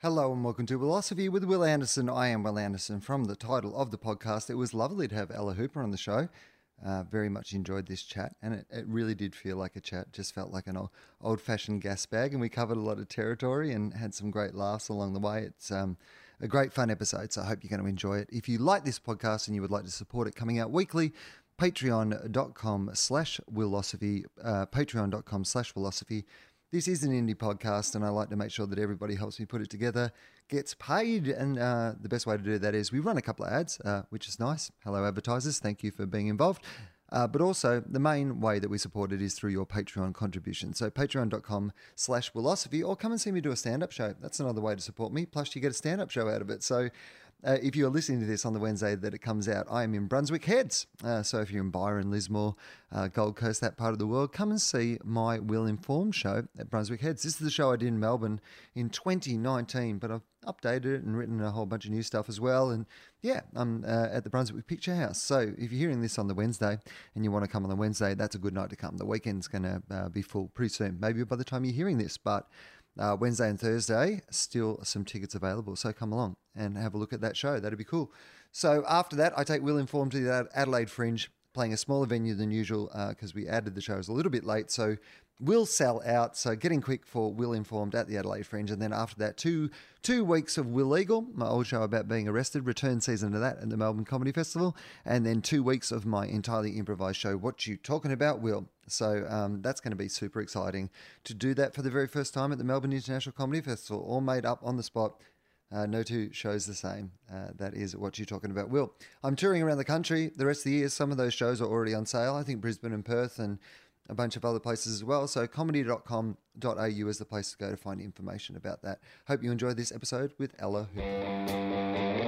Hello and welcome to Wilosophy with Wil Anderson. I am Wil Anderson from the title of the podcast. It was lovely to have Ella Hooper on the show. Uh, very much enjoyed this chat, and it, it really did feel like a chat. Just felt like an old, fashioned gas bag, and we covered a lot of territory and had some great laughs along the way. It's um, a great fun episode, so I hope you're going to enjoy it. If you like this podcast and you would like to support it coming out weekly, patreon.com slash wilosophy, uh, patreon.com slash wilosophy. This is an indie podcast, and I like to make sure that everybody helps me put it together gets paid. And uh, the best way to do that is we run a couple of ads, uh, which is nice. Hello, advertisers. Thank you for being involved. Uh, but also, the main way that we support it is through your Patreon contribution. So, patreon.com slash wilosophy, or come and see me do a stand up show. That's another way to support me. Plus, you get a stand up show out of it. So, uh, if you're listening to this on the Wednesday that it comes out, I am in Brunswick Heads. Uh, so if you're in Byron, Lismore, uh, Gold Coast, that part of the world, come and see my Will Informed show at Brunswick Heads. This is the show I did in Melbourne in 2019, but I've updated it and written a whole bunch of new stuff as well. And yeah, I'm uh, at the Brunswick Picture House. So if you're hearing this on the Wednesday and you want to come on the Wednesday, that's a good night to come. The weekend's going to uh, be full pretty soon, maybe by the time you're hearing this, but uh, Wednesday and Thursday, still some tickets available. So come along and have a look at that show. That'd be cool. So after that, I take Will Informed to the Adelaide Fringe, playing a smaller venue than usual because uh, we added the shows a little bit late. So will sell out. So getting quick for Will Informed at the Adelaide Fringe, and then after that, two two weeks of Will Legal, my old show about being arrested, return season to that at the Melbourne Comedy Festival, and then two weeks of my entirely improvised show, What You Talking About, Will. So um, that's going to be super exciting to do that for the very first time at the Melbourne International Comedy Festival, all made up on the spot. Uh, no two shows the same. Uh, that is what you're talking about, Will. I'm touring around the country the rest of the year. Some of those shows are already on sale. I think Brisbane and Perth and a bunch of other places as well. So comedy.com.au is the place to go to find information about that. Hope you enjoyed this episode with Ella Hooper.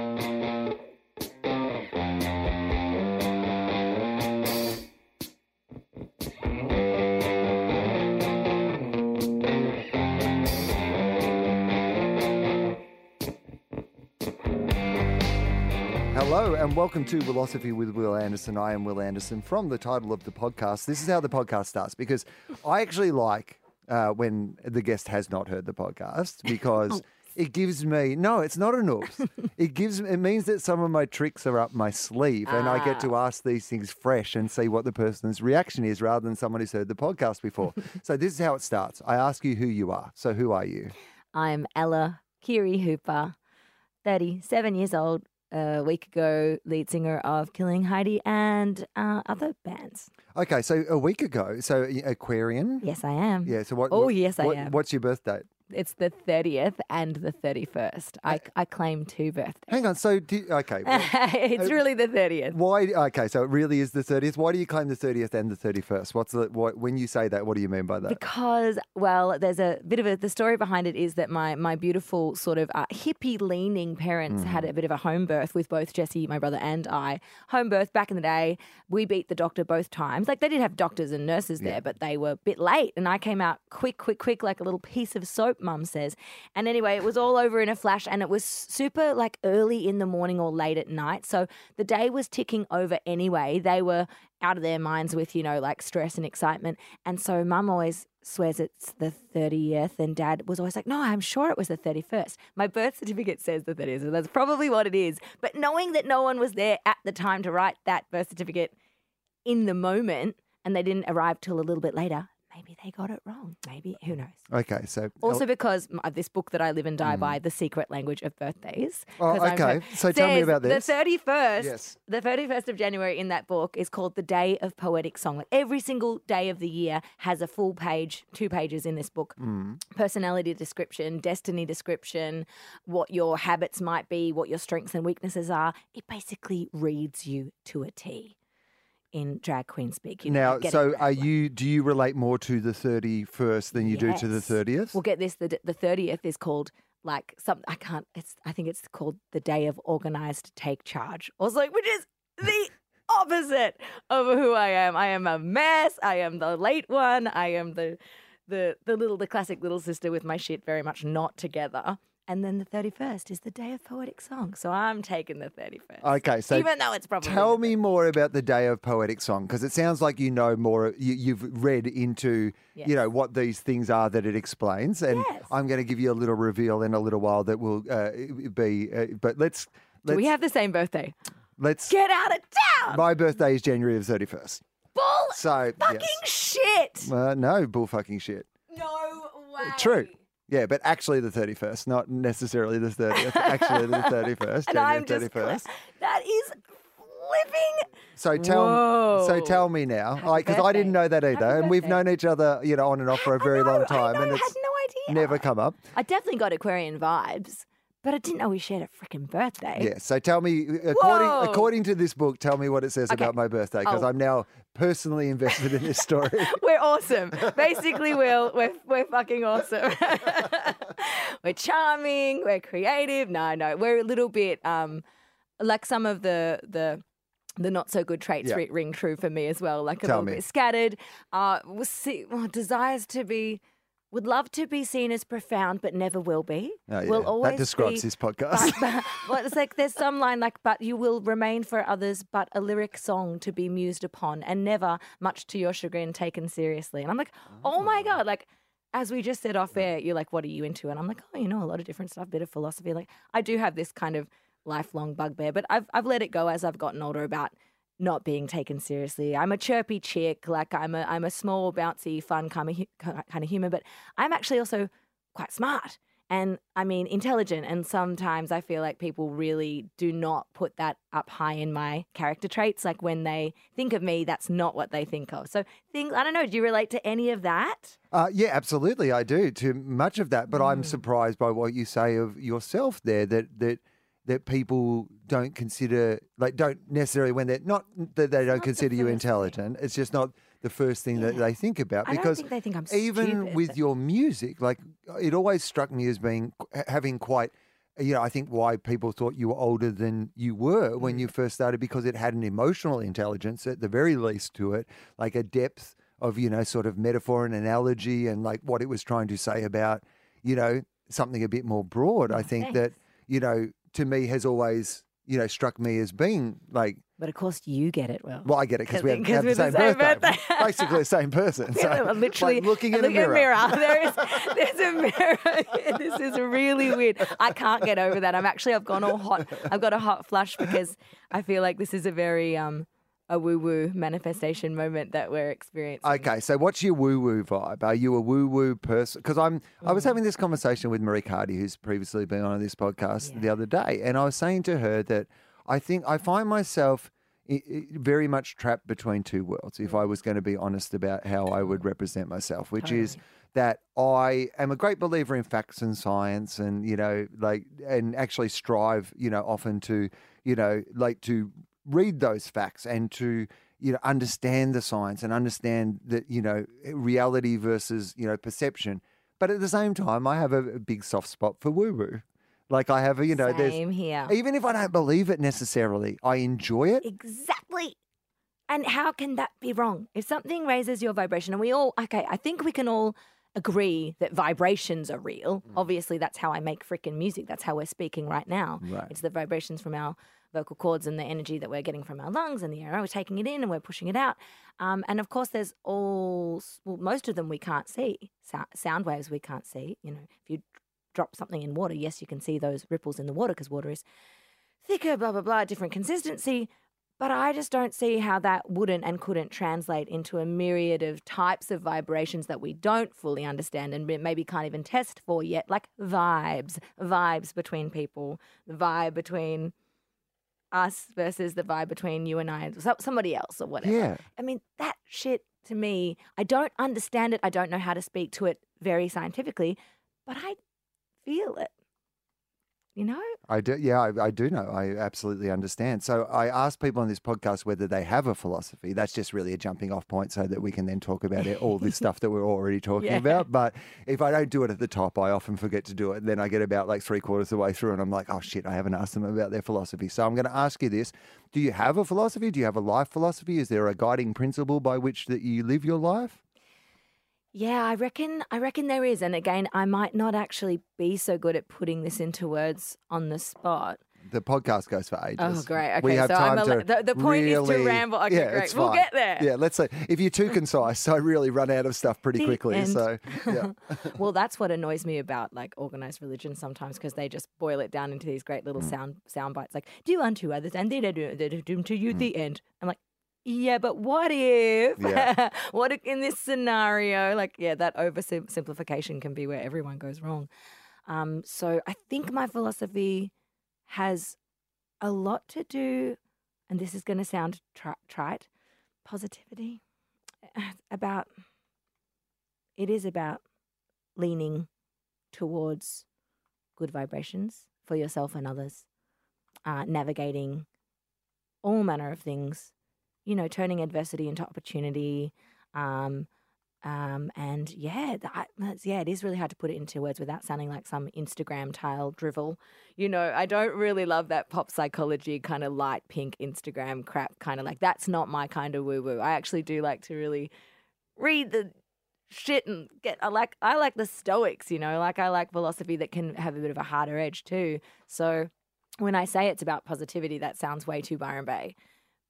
Hello and welcome to Wilosophy with Wil Anderson. I am Wil Anderson from the title of the podcast. This is how the podcast starts because I actually like uh, when the guest has not heard the podcast because it gives me no, it's not an oops. it gives it means that some of my tricks are up my sleeve and I get to ask these things fresh and see what the person's reaction is rather than someone who's heard the podcast before. so this is how it starts. I ask you who you are. So who are you? I'm Ella Kiri Hooper, 37 years old, a week ago, lead singer of Killing Heidi and uh, other bands. Okay, so a week ago, so Aquarian. Yes, I am. Yeah. So what? Oh, what, yes, I what, am. What's your birth date? It's the 30th and the 31st. I, I claim two birthdays. Hang on. So, do, okay. well, it's uh, really the 30th. Why? Okay, so it really is the 30th. Why do you claim the 30th and the 31st? What's the what, when you say that? What do you mean by that? Because, well, there's a bit of a the story behind it is that my my beautiful sort of uh, hippie leaning parents had a bit of a home birth with both Jesse, my brother, and I. Home birth back in the day. We beat the doctor both times. Like they did have doctors and nurses there, but they were a bit late, and I came out quick, quick, quick, like a little piece of soap. Mum says. And anyway, it was all over in a flash and it was super like early in the morning or late at night. So the day was ticking over anyway. They were out of their minds with, you know, like stress and excitement. And so mum always swears it's the 30th and dad was always like, no, I'm sure it was the 31st. My birth certificate says the 30th, so that's probably what it is. But knowing that no one was there at the time to write that birth certificate in the moment and they didn't arrive till a little bit later, maybe they got it wrong. Maybe, who knows? Okay, so Also, because of this book that I live and die by, The Secret Language of Birthdays. Mm. Oh, 'cause I'm okay. so- So tell me says about this. The 31st, Yes. the 31st of January in that book is called The Day of Poetic Song. Like every single day of the year has a full page, two pages in this book. Mm. Personality description, destiny description, what your habits might be, what your strengths and weaknesses are. It basically reads you to a T in drag queen speak. You now, so are right. you? Do you relate more to the 31st than you do to the Yes. 30th? Well, get this: the the thirtieth is called like some. I can't. It's. I think it's called the day of organized take charge, or something, which is the opposite of who I am. I am a mess. I am the late one. I am the the the little the classic little sister with my shit very much not together. And then the 31st is the day of poetic song. So I'm taking the 31st. Okay, so Even though it's probably. Tell me more about the day of poetic song because it sounds like you know more. You, you've read into, you know, what these things are that it explains, and Yes. I'm going to give you a little reveal in a little while that will uh, be. Uh, but let's Do let's we have the same birthday? let's. Get out of town! My birthday is January the 31st, Bull so fucking yes. shit! Uh, no bull fucking shit. No way. True. Yeah, but actually the 31st, not necessarily the 30th. actually the 31st, And January I'm just. 31st. That is flipping. So tell so tell me now, because I didn't know that either, Happy and we've known each other, you know, on and off for a very know, long time, I know, and it's had no idea. never come up. I definitely got Aquarian vibes, but I didn't know we shared a freaking birthday. Yeah. So tell me, according Whoa. according to this book, tell me what it says Okay. about my birthday because Oh. I'm now personally invested in this story. We're awesome. Basically, Will, we're, we're fucking awesome. we're charming, we're creative. No, no, we're a little bit um, like some of the the the not so good traits Yeah. ri- ring true for me as well. Like a Tell little me. bit scattered. Uh, was see, well, desires to be. Would love to be seen as profound, but never will be. Oh, yeah. Will always that describes be this podcast. but, well, it's like there's some line like, but you will remain for others, but a lyric song to be mused upon, and never, much to your chagrin, taken seriously. And I'm like, oh my ah. God. Like, as we just said off air, you're like, what are you into? And I'm like, oh, you know, a lot of different stuff, bit of philosophy. Like, I do have this kind of lifelong bugbear, but I've, I've let it go as I've gotten older about not being taken seriously. I'm a chirpy chick, like I'm a I'm a small, bouncy, fun kind of kind of human, but I'm actually also quite smart and I mean intelligent. And sometimes I feel like people really do not put that up high in my character traits. Like when they think of me, that's not what they think of. So things I don't know. Do you relate to any of that? Uh, yeah, absolutely, I do to much of that. But Mm. I'm surprised by what you say of yourself there. That that that people don't consider like don't necessarily when they're not that they don't not consider you first thing. intelligent. It's just not the first thing that they think about because think they think I'm even stupid, with but- your music, like it always struck me as being having quite. You know, I think why people thought you were older than you were when Mm. you first started because it had an emotional intelligence at the very least to it, like a depth of you know sort of metaphor and analogy and like what it was trying to say about you know something a bit more broad. I think that you know to me has always you know struck me as being like But of course you get it well. well I get it because we have, have the same, the same birthday, birthday. basically the same person. So literally like looking in a look mirror. There is, there's a mirror. this is really weird. I can't get over that. I'm actually, I've gone all hot. I've got a hot flush because I feel like this is a very um a woo woo manifestation moment that we're experiencing. Okay, so what's your woo woo vibe? Are you a woo woo person? Because I'm, I Mm. was having this conversation with Marieke Hardy, who's previously been on this podcast the other day, and I was saying to her that I think I find myself i- i- very much trapped between two worlds. If I was going to be honest about how I would represent myself, which is that I am a great believer in facts and science, and you know, like, and actually strive, you know, often to, you know, like to read those facts and to you know understand the science and understand that you know reality versus you know perception but at the same time i have a, a big soft spot for woo woo like i have a you know Same here. even if i don't believe it necessarily i enjoy it Exactly. And how can that be wrong? If something raises your vibration, and we all, okay, I think we can all agree that vibrations are real. Mm. Obviously, that's how I make freaking music. That's how we're speaking right now. Right. It's the vibrations from our vocal cords and the energy that we're getting from our lungs and the air. We're taking it in and we're pushing it out. Um, and of course, there's all, well, most of them we can't see. Sound, sound waves we can't see. You know, if you drop something in water, yes, you can see those ripples in the water because water is thicker, blah, blah, blah, different consistency. But I just don't see how that wouldn't and couldn't translate into a myriad of types of vibrations that we don't fully understand and maybe can't even test for yet, like vibes, vibes between people, the vibe between us versus the vibe between you and I and somebody else or whatever. Yeah. I mean, that shit to me, I don't understand it. I don't know how to speak to it very scientifically, but I feel it. You know? I do, yeah, I, I do know. I absolutely understand. So I ask people on this podcast whether they have a philosophy. That's just really a jumping off point so that we can then talk about it, all this stuff that we're already talking Yeah. about. But if I don't do it at the top, I often forget to do it. Then I get about like three quarters of the way through and I'm like, oh shit, I haven't asked them about their philosophy. So I'm going to ask you this. Do you have a philosophy? Do you have a life philosophy? Is there a guiding principle by which that you live your life? Yeah, I reckon I reckon there is. And again, I might not actually be so good at putting this into words on the spot. The podcast goes for ages. Oh, great. Okay, we have so time I'm a, to the, the point is to ramble. Okay, yeah, great. We'll get there. Yeah, let's say if you're too concise, I really run out of stuff pretty The quickly. end. So yeah. well, that's what annoys me about like organized religion sometimes because they just boil it down into these great Mm. little sound sound bites like do unto others and they do do to Mm. you the end. I'm like, yeah, but what if? Yeah. what if in this scenario? Like, yeah, that oversimplification can be where everyone goes wrong. Um, so I think my philosophy has a lot to do, and this is going to sound tri- trite, positivity about it is about leaning towards good vibrations for yourself and others, uh, navigating all manner of things, you know, turning adversity into opportunity. Um, um, and yeah, that, that's, yeah, it is really hard to put it into words without sounding like some Instagram tile drivel. You know, I don't really love that pop psychology kind of light pink Instagram crap, kind of like that's not my kind of woo woo. I actually do like to really read the shit and get I like I like the stoics, you know, like I like philosophy that can have a bit of a harder edge too. So when I say it's about positivity, that sounds way too Byron Bay.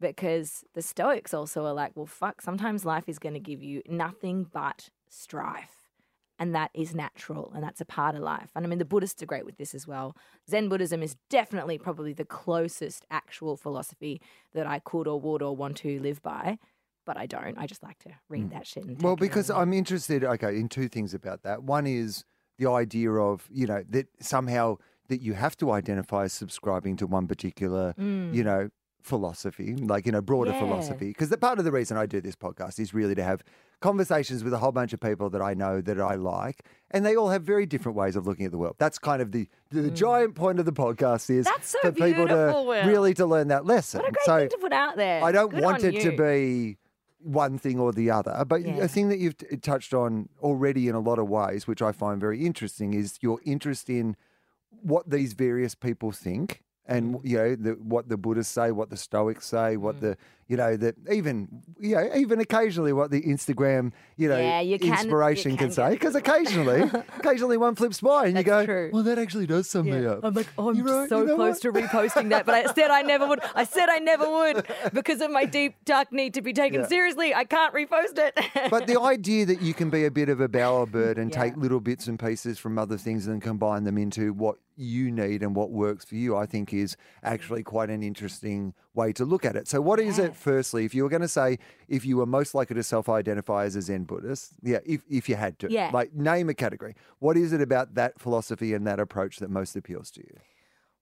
Because the Stoics also are like, well, fuck, sometimes life is going to give you nothing but strife. And that is natural and that's a part of life. And I mean, the Buddhists are great with this as well. Zen Buddhism is definitely probably the closest actual philosophy that I could or would or want to live by. But I don't. I just like to read that shit. And Mm. Well, take it all because. I'm interested, okay, in two things about that. One is the idea of, you know, that somehow that you have to identify as subscribing to one particular, you know, philosophy, like, you know, broader Mm. Yeah. philosophy. Because the part of the reason I do this podcast is really to have conversations with a whole bunch of people that I know that I like, and they all have very different ways of looking at the world. That's kind of the the giant point of the podcast is Mm. So for people to Will. really to learn that lesson. what a great so thing to put out there. I don't Good want it to be one thing or the other. But Yeah. a thing that you've t- touched on already in a lot of ways, which I find very interesting, is your interest in what these various people think. And Mm. you know the, what the Buddhists say, what the Stoics say, what the you know that even you know even occasionally what the Instagram you know Yeah, you can- you inspiration can, can say because occasionally occasionally one flips by and you go true. well that actually does sum me up. I'm like, oh, I'm right, so you know close what? to reposting that, but I said I never would. I said I never would because of my deep, dark need to be taken Yeah. seriously. I can't repost it. But the idea that you can be a bit of a bowerbird and Yeah. take little bits and pieces from other things and combine them into what you need and what works for you, I think is actually quite an interesting way to look at it. So, what is it, firstly, if you were going to say if you were most likely to self identify as a Zen Buddhist? Yeah, if, if you had to. Yeah. Like, name a category. What is it about that philosophy and that approach that most appeals to you?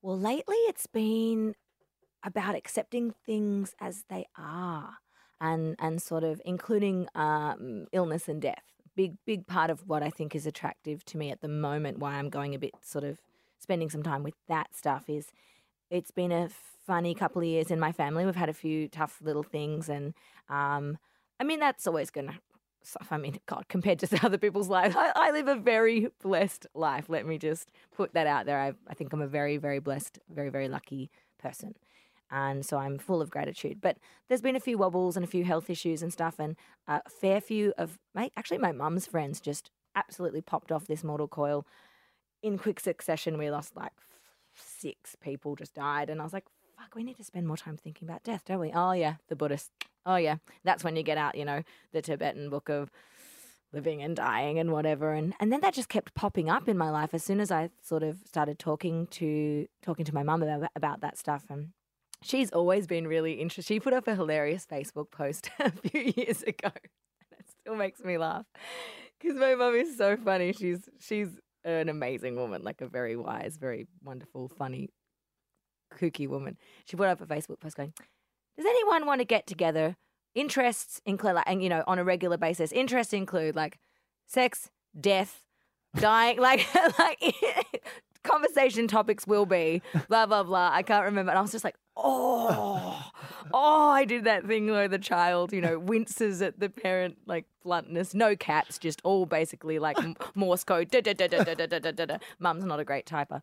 well, lately it's been about accepting things as they are, and and sort of including um, illness and death. Big big part of what I think is attractive to me at the moment. Why I'm going a bit sort of spending some time with that stuff is it's been a funny couple of years in my family. We've had a few tough little things, and um, I mean that's always going to. I mean, God, compared to other people's lives, I, I live a very blessed life. Let me just put that out there. I, I think I'm a very, very blessed, very, very lucky person. And so I'm full of gratitude. But there's been a few wobbles and a few health issues and stuff. And a fair few of my, actually, my mum's friends just absolutely popped off this mortal coil in quick succession. We lost like six people, just died. And I was like, fuck, we need to spend more time thinking about death, don't we? Oh, yeah, the Buddhist. Oh, yeah. That's when you get out, you know, the Tibetan book of living and dying and whatever and and then that just kept popping up in my life as soon as I sort of started talking to talking to my mum about, about that stuff and she's always been really interested she put up a hilarious Facebook post a few years ago that still makes me laugh because my mum is so funny she's she's an amazing woman like a very wise very wonderful funny kooky woman. She put up a Facebook post going, "Does anyone want to get together? Interests include, like, and you know, on a regular basis. Interests include like sex, death, dying, like like." conversation topics will be blah blah blah. I can't remember. And I was just like, oh, oh, I did that thing where the child, you know, winces at the parent like bluntness. No cats, just all basically like Morse code. Da da da da da da da da. Mum's not a great typer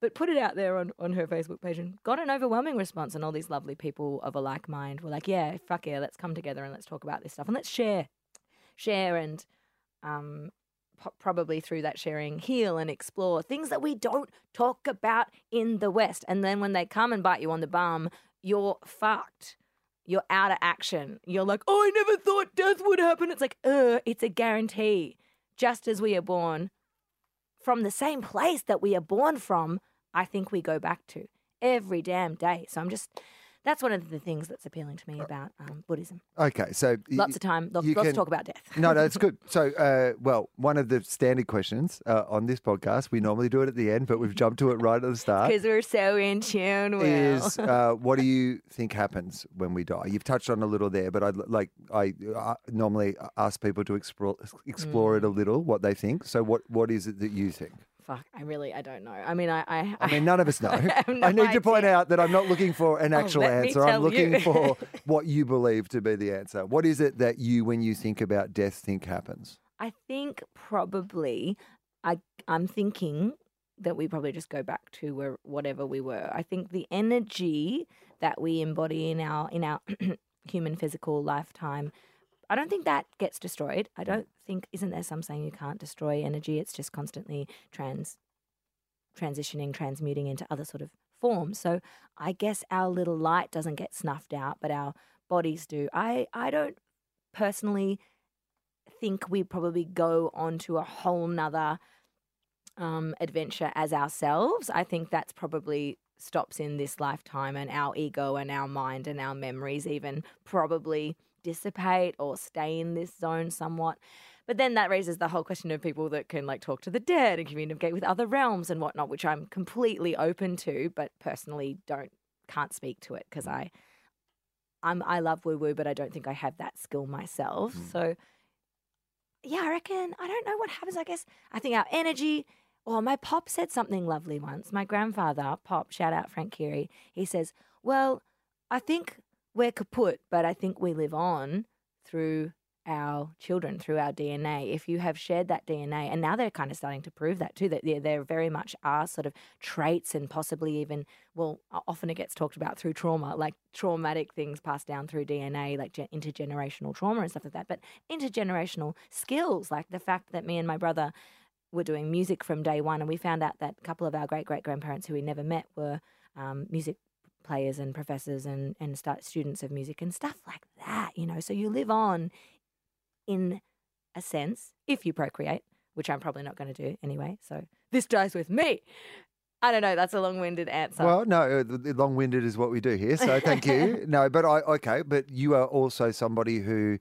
but put it out there on, on her Facebook page and got an overwhelming response. And all these lovely people of a like mind were like, yeah, fuck yeah, let's come together and let's talk about this stuff and let's share. Share. And um, po- probably through that sharing, heal and explore things that we don't talk about in the West. And then when they come and bite you on the bum, you're fucked. You're out of action. You're like, oh, I never thought death would happen. It's like, uh, it's a guarantee. Just as we are born from the same place that we are born from, I think we go back to every damn day. So I'm just, that's one of the things that's appealing to me about um, Buddhism. Okay, so y- Lots of time, lots, lots can- to talk about death. no, no, it's good. So, uh, well, one of the standard questions uh, on this podcast, we normally do it at the end, but we've jumped to it right at the start. Because we're so in tune, Will. Is uh, what do you think happens when we die? You've touched on a little there, but I like I uh, normally ask people to explore explore Mm. it a little, what they think. So, what what is it that you think? Fuck, I really, I don't know. I mean, I, I, I mean, none of us know. have no I need to point out that I'm not looking for an Oh, actual me answer. I'm looking you. for what you believe to be the answer. What is it that you, when you think about death, think happens? I think probably I I'm thinking that we probably just go back to where whatever we were. I think the energy that we embody in our in our human physical lifetime I don't think that gets destroyed. I don't think isn't there some saying you can't destroy energy? It's just constantly trans transitioning, transmuting into other sort of forms. So I guess our little light doesn't get snuffed out, but our bodies do. I I don't personally think we probably go on to a whole nother um, adventure as ourselves. I think that's probably stops in this lifetime, and our ego and our mind and our memories even probably dissipate or stay in this zone somewhat. But then that raises the whole question of people that can like talk to the dead and communicate with other realms and whatnot, which I'm completely open to, but personally don't can't speak to it because I I'm I love woo woo, but I don't think I have that skill myself. Mm. So yeah, I reckon I don't know what happens. I guess I think our energy. Oh, my pop said something lovely once. My grandfather, Pop, shout out Frank Keary. He says, "Well, I think we're kaput, but I think we live on through our children, through our DNA. If you have shared that DNA, and now they're kind of starting to prove that too, that there, there very much are sort of traits and possibly even, well, often it gets talked about through trauma, like traumatic things passed down through DNA, like gen- intergenerational trauma and stuff like that. But intergenerational skills, like the fact that me and my brother were doing music from day one, and we found out that a couple of our great great grandparents who we never met were um, music players and professors and and start students of music and stuff like that. You know, so you live on in a sense if you procreate, which I'm probably not going to do anyway. So this dies with me. I don't know. That's a long-winded answer. Well, no, uh, long-winded is what we do here. So thank you. no, but I okay, but you are also somebody who,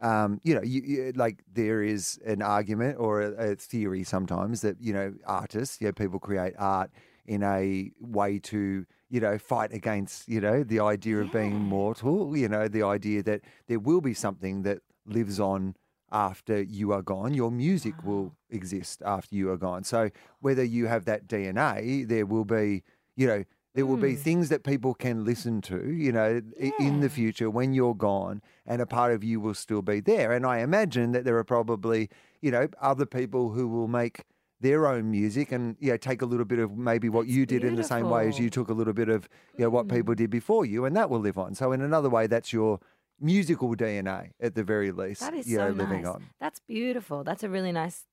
um, you know, you, you, like there is an argument or a, a theory sometimes that you know artists, you know, people create art in a way to you know fight against you know the idea of being mortal. You know, the idea that there will be something that lives on after you are gone. Your music will exist after you are gone. So whether you have that DNA, there will be, you know, there will be Mm. things that people can listen to, you know, i- in the future when you're gone, and a part of you will still be there. And I imagine that there are probably, you know, other people who will make their own music and you know take a little bit of maybe what That's you did in the same way as you took a little bit of you know what people did before you and that will live on so in another way that's your musical dna at the very least That is you know so living nice. on That's beautiful. That's a really nice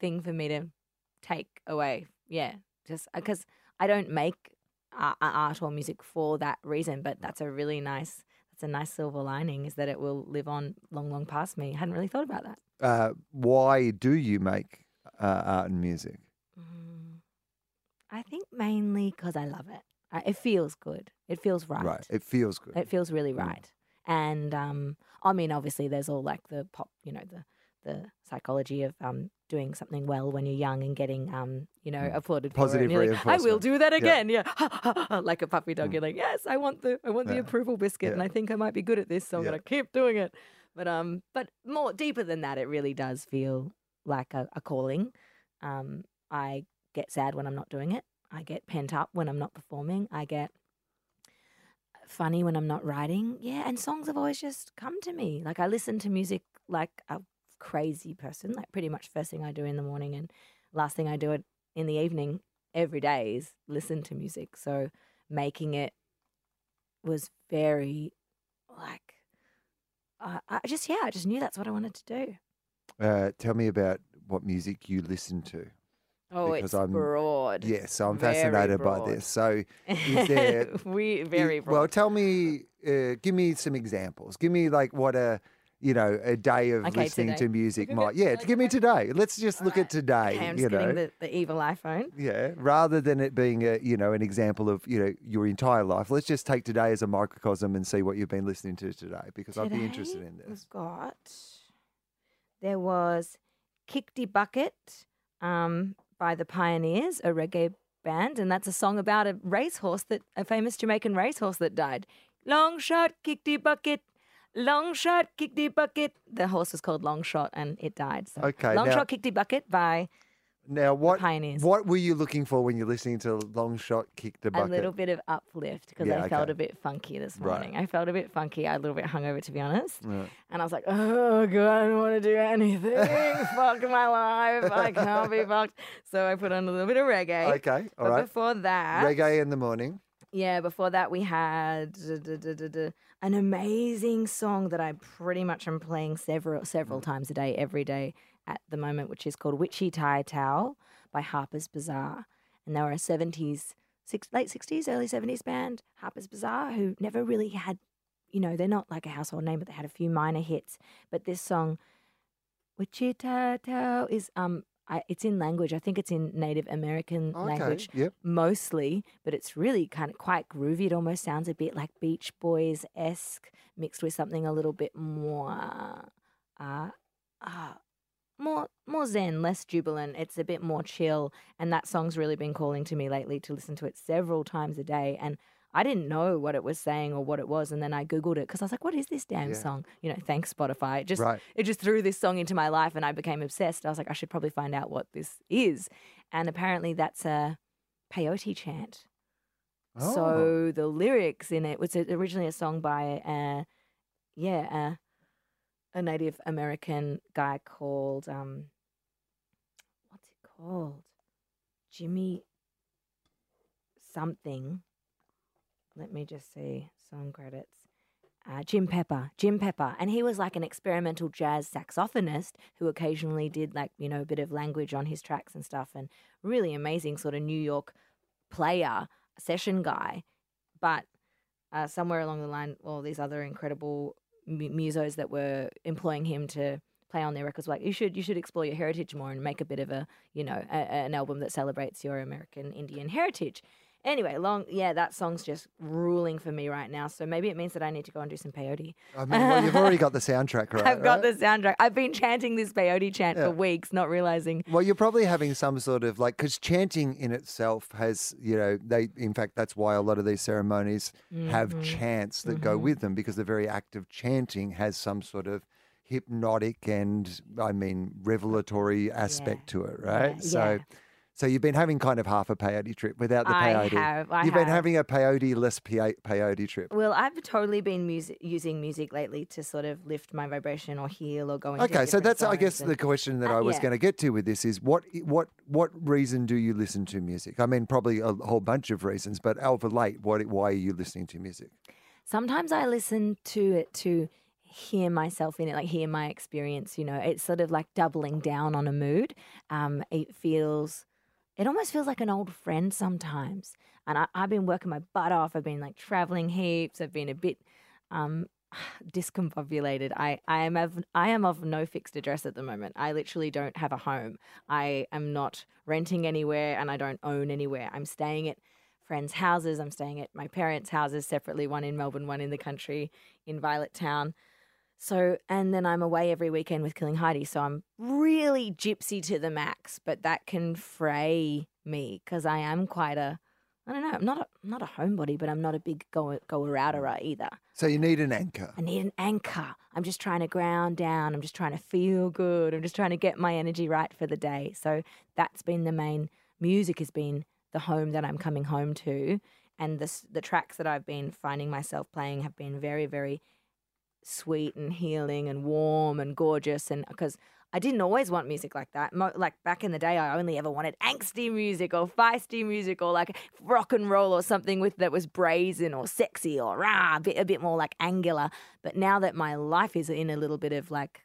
thing for me to take away. Yeah, just because I don't make uh, art or music for that reason, but that's a really nice. That's a nice silver lining is that it will live on long, long past me. I hadn't really thought about that. uh, why do you make uh, art and music Mm, I think mainly because I love it. I, it feels good. It feels right. Right. It feels good It feels really Mm. right. And um, I mean, obviously, there's all like the pop, you know, the the psychology of um, doing something well when you're young and getting, um, you know, Mm. applauded for Positive it. And like, I will do that again. Yeah, like a puppy dog. Mm. You're like, yes, I want the, I want the approval biscuit, and I think I might be good at this, so I'm Yeah. gonna keep doing it. But um, but more deeper than that, it really does feel like a, a calling. Um, I get sad when I'm not doing it. I get pent up when I'm not performing. I get funny when I'm not writing. Yeah, and songs have always just come to me. Like I listen to music like a crazy person. Like pretty much first thing I do in the morning and last thing I do it in the evening every day is listen to music. So making it was very like I just yeah, I just knew that's what I wanted to do. Uh, tell me about what music you listen to. Oh, Because it's I'm- broad. Yes, I'm Very fascinated by this. So, is there we very i- broad. well? Tell me, uh, give me some examples. Give me like what a you know a day of Okay, listening today. to music might. Yeah, like give me today? today. Let's just look at today. okay, I'm you know, the, the evil iPhone. yeah, rather than it being a you know an example of you know your entire life. Let's just take today as a microcosm and see what you've been listening to today because I'd be interested in this. We've got there was Kick De Bucket um, by the Pioneers, a reggae band, and that's a song about a racehorse that a famous Jamaican racehorse that died. Long shot, Kick De Bucket. Long shot, Kick De Bucket. The horse was called Long Shot and it died. So Okay, Long now- Shot, Kick De Bucket by Now, what Pioneers. what were you looking for when you're listening to Long Shot Kick the Bucket? a little bit of uplift because Yeah, I felt a bit funky this Right. morning. I felt a bit funky. I a little bit hungover, to be honest. And I was like, oh, God, I don't want to do anything. Fuck my life. I can't be fucked. So I put on a little bit of reggae. Okay, all but right. before that, Reggae in the morning. yeah, before that, we had duh, duh, duh, an amazing song that I pretty much am playing several Mm. several times a day, every day at the moment, which is called Witchy Tai Towel by Harpers Bizarre. And they were a 70s, six, late 60s, early 70s band, Harpers Bizarre, who never really had, you know, they're not like a household name, but they had a few minor hits. But this song, Witchy Tai Towel, is um, I, it's in language. I think it's in Native American Okay. language Yep. mostly, but it's really kind of quite groovy. It almost sounds a bit like Beach Boys esque, mixed with something a little bit more, uh, uh, more more zen, less jubilant. It's a bit more chill, and that song's really been calling to me lately to listen to it several times a day. And I didn't know what it was saying or what it was, and then I googled it because I was like, "What is this damn Yeah. song?" You know, thanks Spotify. It just Right. it just threw this song into my life and I became obsessed. I was like, I should probably find out what this is. And apparently that's a peyote chant. Oh. So the lyrics in it was originally a song by a, yeah, a, a Native American guy called, um, what's it called? Jimmy something. Let me just see song credits uh, Jim Pepper, Jim Pepper, and he was like an experimental jazz saxophonist who occasionally did like you know a bit of language on his tracks and stuff, and really amazing sort of New York player, session guy. But uh, somewhere along the line, all these other incredible mu- musos that were employing him to play on their records like you should you should explore your heritage more and make a bit of a you know a, an album that celebrates your American Indian heritage. Anyway, long yeah, that song's just ruling for me right now. So maybe it means that I need to go and do some peyote. I mean, well, you've already got the soundtrack, right? I've got right? the soundtrack. I've been chanting this peyote chant Yeah. for weeks, not realizing. Well, you're probably having some sort of like, because chanting in itself has, you know, they, in fact, that's why a lot of these ceremonies have Mhm. chants that go Mhm. with them because the very act of chanting has some sort of hypnotic and, I mean, revelatory aspect to it, right? Yeah, So, yeah. So you've been having kind of half a peyote trip without the I peyote. have. I you've have. been having a peyote less peyote trip. Well, I've totally been music, using music lately to sort of lift my vibration or heal or go into Okay, so that's I guess and- the question that Uh, I was yeah. going to get to with this is what what what reason do you listen to music? I mean, probably a whole bunch of reasons, but over late, what why are you listening to music? Sometimes I listen to it to hear myself in it, like hear my experience. You know, it's sort of like doubling down on a mood. Um, it feels, it almost feels like an old friend sometimes. And I, I've been working my butt off. I've been like traveling heaps. I've been a bit um, discombobulated. I, I am of I am of no fixed address at the moment. I literally don't have a home. I am not renting anywhere, and I don't own anywhere. I'm staying at friends' houses. I'm staying at my parents' houses separately, one in Melbourne, one in the country in Violet Town. So, and then I'm away every weekend with Killing Heidi. So I'm really gypsy to the max, but that can fray me because I am quite a, I don't know, I'm not a, I'm not a homebody, but I'm not a big go goer outerer mm. either. So you need an anchor. I need an anchor. I'm just trying to ground down. I'm just trying to feel good. I'm just trying to get my energy right for the day. So that's been the main music has been the home that I'm coming home to. And the, the tracks that I've been finding myself playing have been very, very sweet and healing and warm and gorgeous. And because I didn't always want music like that. Mo- like back in the day, I only ever wanted angsty music or feisty music or like rock and roll or something with that was brazen or sexy or rah, a bit, a bit more like angular. But now that my life is in a little bit of like,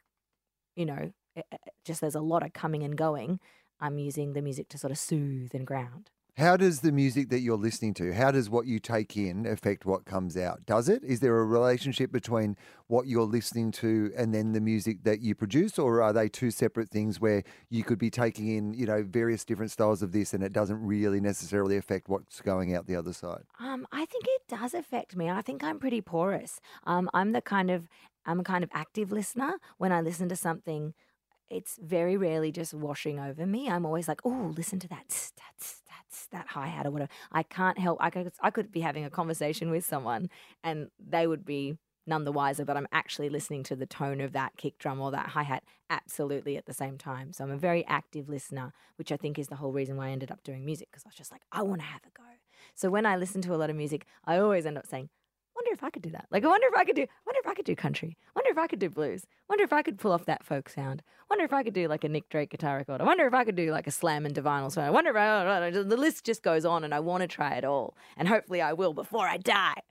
you know, uh, uh, just there's a lot of coming and going, I'm using the music to sort of soothe and ground. How does the music that you're listening to, how does what you take in affect what comes out? Does it? Is there a relationship between what you're listening to and then the music that you produce, or are they two separate things where you could be taking in, you know, various different styles of this and it doesn't really necessarily affect what's going out the other side? Um, I think it does affect me. I think I'm pretty porous. Um, I'm the kind of I'm a kind of active listener. When I listen to something, it's very rarely just washing over me. I'm always like, oh, listen to that, that's that's that hi hat or whatever. I can't help. I could I could be having a conversation with someone and they would be none the wiser, but I'm actually listening to the tone of that kick drum or that hi hat absolutely at the same time. So I'm a very active listener, which I think is the whole reason why I ended up doing music because I was just like, I want to have a go. So when I listen to a lot of music, I always end up saying, wonder if I could do that. Like, I wonder if I could do, wonder if I could do country. Wonder if I could do blues. Wonder if I could pull off that folk sound. Wonder if I could do like a Nick Drake guitar record. I wonder if I could do like a slam and divinal sound. I wonder if I, the list just goes on and I want to try it all. And hopefully I will before I die.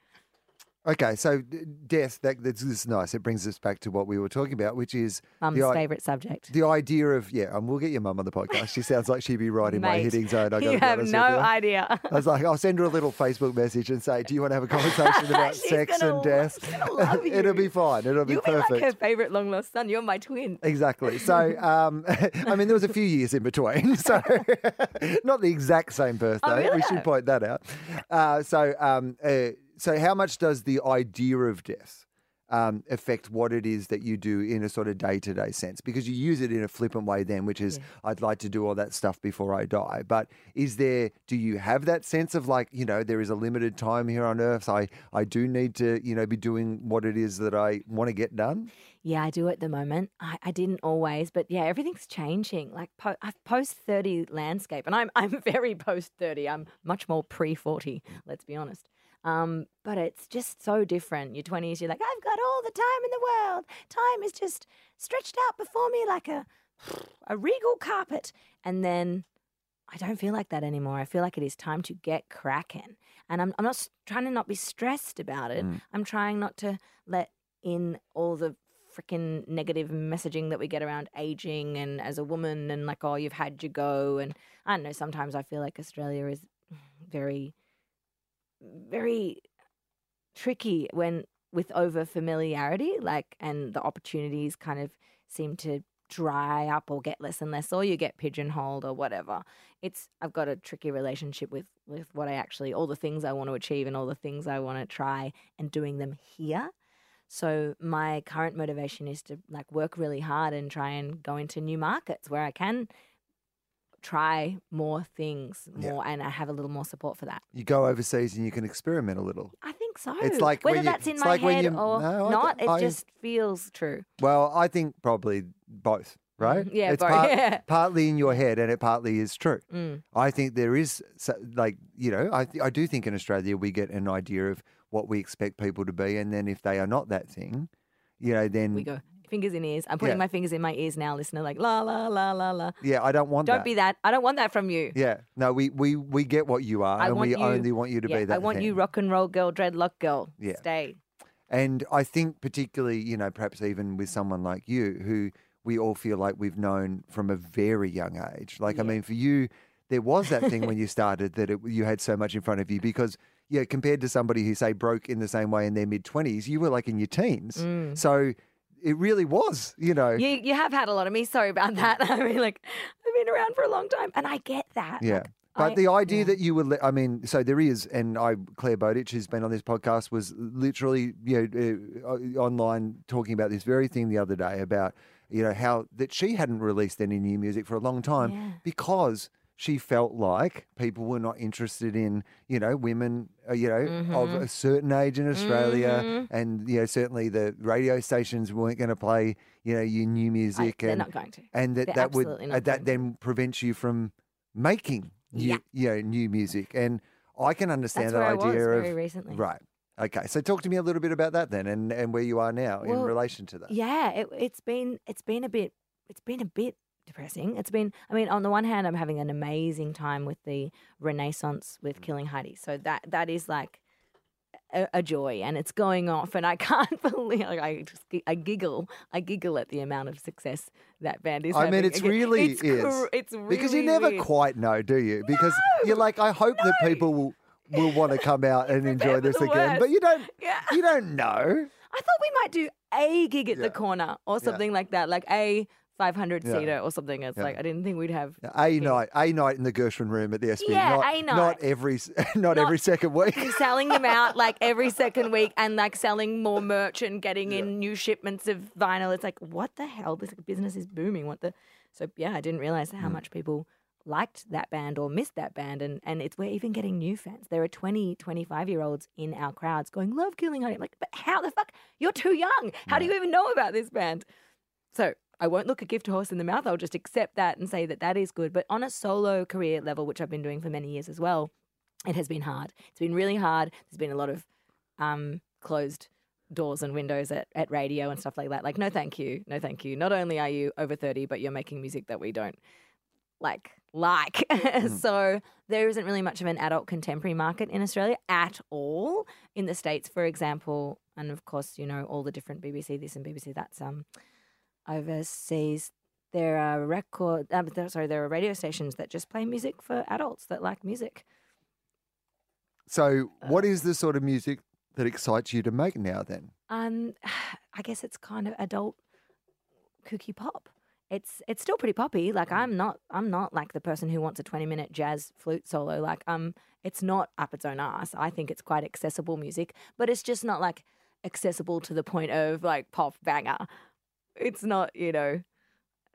Okay, so death, that, that's, that's nice. It brings us back to what we were talking about, which is Mum's the, favourite subject. The idea of, yeah, and we'll get your mum on the podcast. She sounds like she'd be right in my Mate, hitting zone. I you have no idea. I was like, I'll send her a little Facebook message and say, Do you want to have a conversation about sex and death? love It'll be fine. It'll be You'll perfect. like her favourite long lost son. You're my twin. Exactly. So, um, I mean, there was a few years in between. So, not the exact same birthday. Oh, really? We should point that out. Uh, so, um, uh, so how much does the idea of death um, affect what it is that you do in a sort of day to day sense? Because you use it in a flippant way, then, which is, I'd like to do all that stuff before I die. But is there, do you have that sense of like, you know, there is a limited time here on earth. I, I do need to, you know, be doing what it is that I want to get done? Yeah, I do at the moment. I, I didn't always, but yeah, everything's changing. Like po- I've post thirty landscape, and I'm I'm very post thirty. I'm much more pre forty. Let's be honest. Um, but it's just so different. Your twenties, you're like, I've got all the time in the world. Time is just stretched out before me like a a regal carpet, and then I don't feel like that anymore. I feel like it is time to get cracking. And I'm, I'm not trying to not be stressed about it. I'm trying not to let in all the freaking negative messaging that we get around aging and as a woman and like, oh, you've had your go. And I don't know, sometimes I feel like Australia is very, very tricky when with over familiarity, like, and the opportunities kind of seem to dry up or get less and less, or you get pigeonholed or whatever. It's I've got a tricky relationship with with what I actually all the things I want to achieve and all the things I want to try and doing them here. So my current motivation is to like work really hard and try and go into new markets where I can try more things Yeah. more and I have a little more support for that. You go overseas and you can experiment a little. I think so. It's like when whether you- that's in my like head you- or no, not, th- it I- just feels true. Well, I think probably both, right? Yeah, it's both, part- yeah. partly in your head and it partly is true. Mm. I think there is, like, you know, I, th- I do think in Australia we get an idea of what we expect people to be. And then if they are not that thing, you know, then, We go fingers in ears. I'm putting Yeah. my fingers in my ears now, listener. Like la la la la la. yeah, I don't want that. Don't that. be that. I don't want that from you. Yeah, no, we, we, we get what you are I and want we you- only want you to Yeah, be that I want you rock and roll girl, dreadlock girl. Yeah. Stay. And I think, particularly, you know, perhaps even with someone like you, who we all feel like we've known from a very young age. Like, I mean, for you, there was that thing when you started that it, you had so much in front of you because, yeah, compared to somebody who, say, broke in the same way in their mid 20s, you were like in your teens. Mm. So it really was, you know. You you have had a lot of me. Sorry about that. I mean, like I've been around for a long time, and I get that. Yeah. Like, But I- the idea yeah. that you would, I mean, so there is, and I, Clare Bowditch, who's been on this podcast, was literally, you know, uh, online talking about this very thing the other day about, you know, how that she hadn't released any new music for a long time Yeah. because she felt like people were not interested in, you know, women, uh, you know, of Mm-hmm. a certain age in Australia, and you know, certainly the radio stations weren't going to play, you know, your new I- music, they're and not going to. and that They're that would uh, that then prevents you from making new, Yeah. you know, new music. And I can understand That's that I idea very of recently. right. Okay, so talk to me a little bit about that then, and, and where you are now in relation to that. Yeah, it, it's been it's been a bit it's been a bit depressing. It's been I mean, on the one hand, I'm having an amazing time with the Renaissance with mm. Killing Heidi. So that that is like a, a joy and it's going off and I can't believe like, I just I giggle I giggle at the amount of success that band is I mean, it's Again, really it's is. cr- it's because you never weird. quite know, do you? Because you're like, I hope that people will, will want to come out and enjoy this again, but you don't. Yeah. You don't know. I thought we might do a gig at Yeah. the corner or Yeah. something like that, like a 500 Yeah. seater or something. It's Yeah. like I didn't think we'd have. A night, a night in the Gershwin room at the Espy. Yeah, not, a Not every, s- not, every second week. selling them out like every second week and like selling more merch and getting in new shipments of vinyl. It's like, what the hell? This business is booming. What the? So yeah, I didn't realize how mm. much people liked that band or missed that band. And, and it's, we're even getting new fans. There are 20, 25 year olds in our crowds going, love Killing Honey. I'm like, but how the fuck? You're too young. How do you even know about this band? So I won't look a gift horse in the mouth. I'll just accept that and say that that is good. But on a solo career level, which I've been doing for many years as well, it has been hard. It's been really hard. There's been a lot of um, closed doors and windows at, at radio and stuff like that. Like, no, thank you. No, thank you. Not only are you over 30, but you're making music that we don't like like so there isn't really much of an adult contemporary market in australia at all in the states for example and of course you know all the different bbc this and bbc that's um overseas there are record um, sorry there are radio stations that just play music for adults that like music So, Uh. what is the sort of music that excites you to make now? Then, Um, I guess it's kind of adult kooky pop. It's it's still pretty poppy. Like I'm not I'm not like the person who wants a 20 minute jazz flute solo. Like um, it's not up its own ass. I think it's quite accessible music, but it's just not like accessible to the point of like pop banger. It's not you know.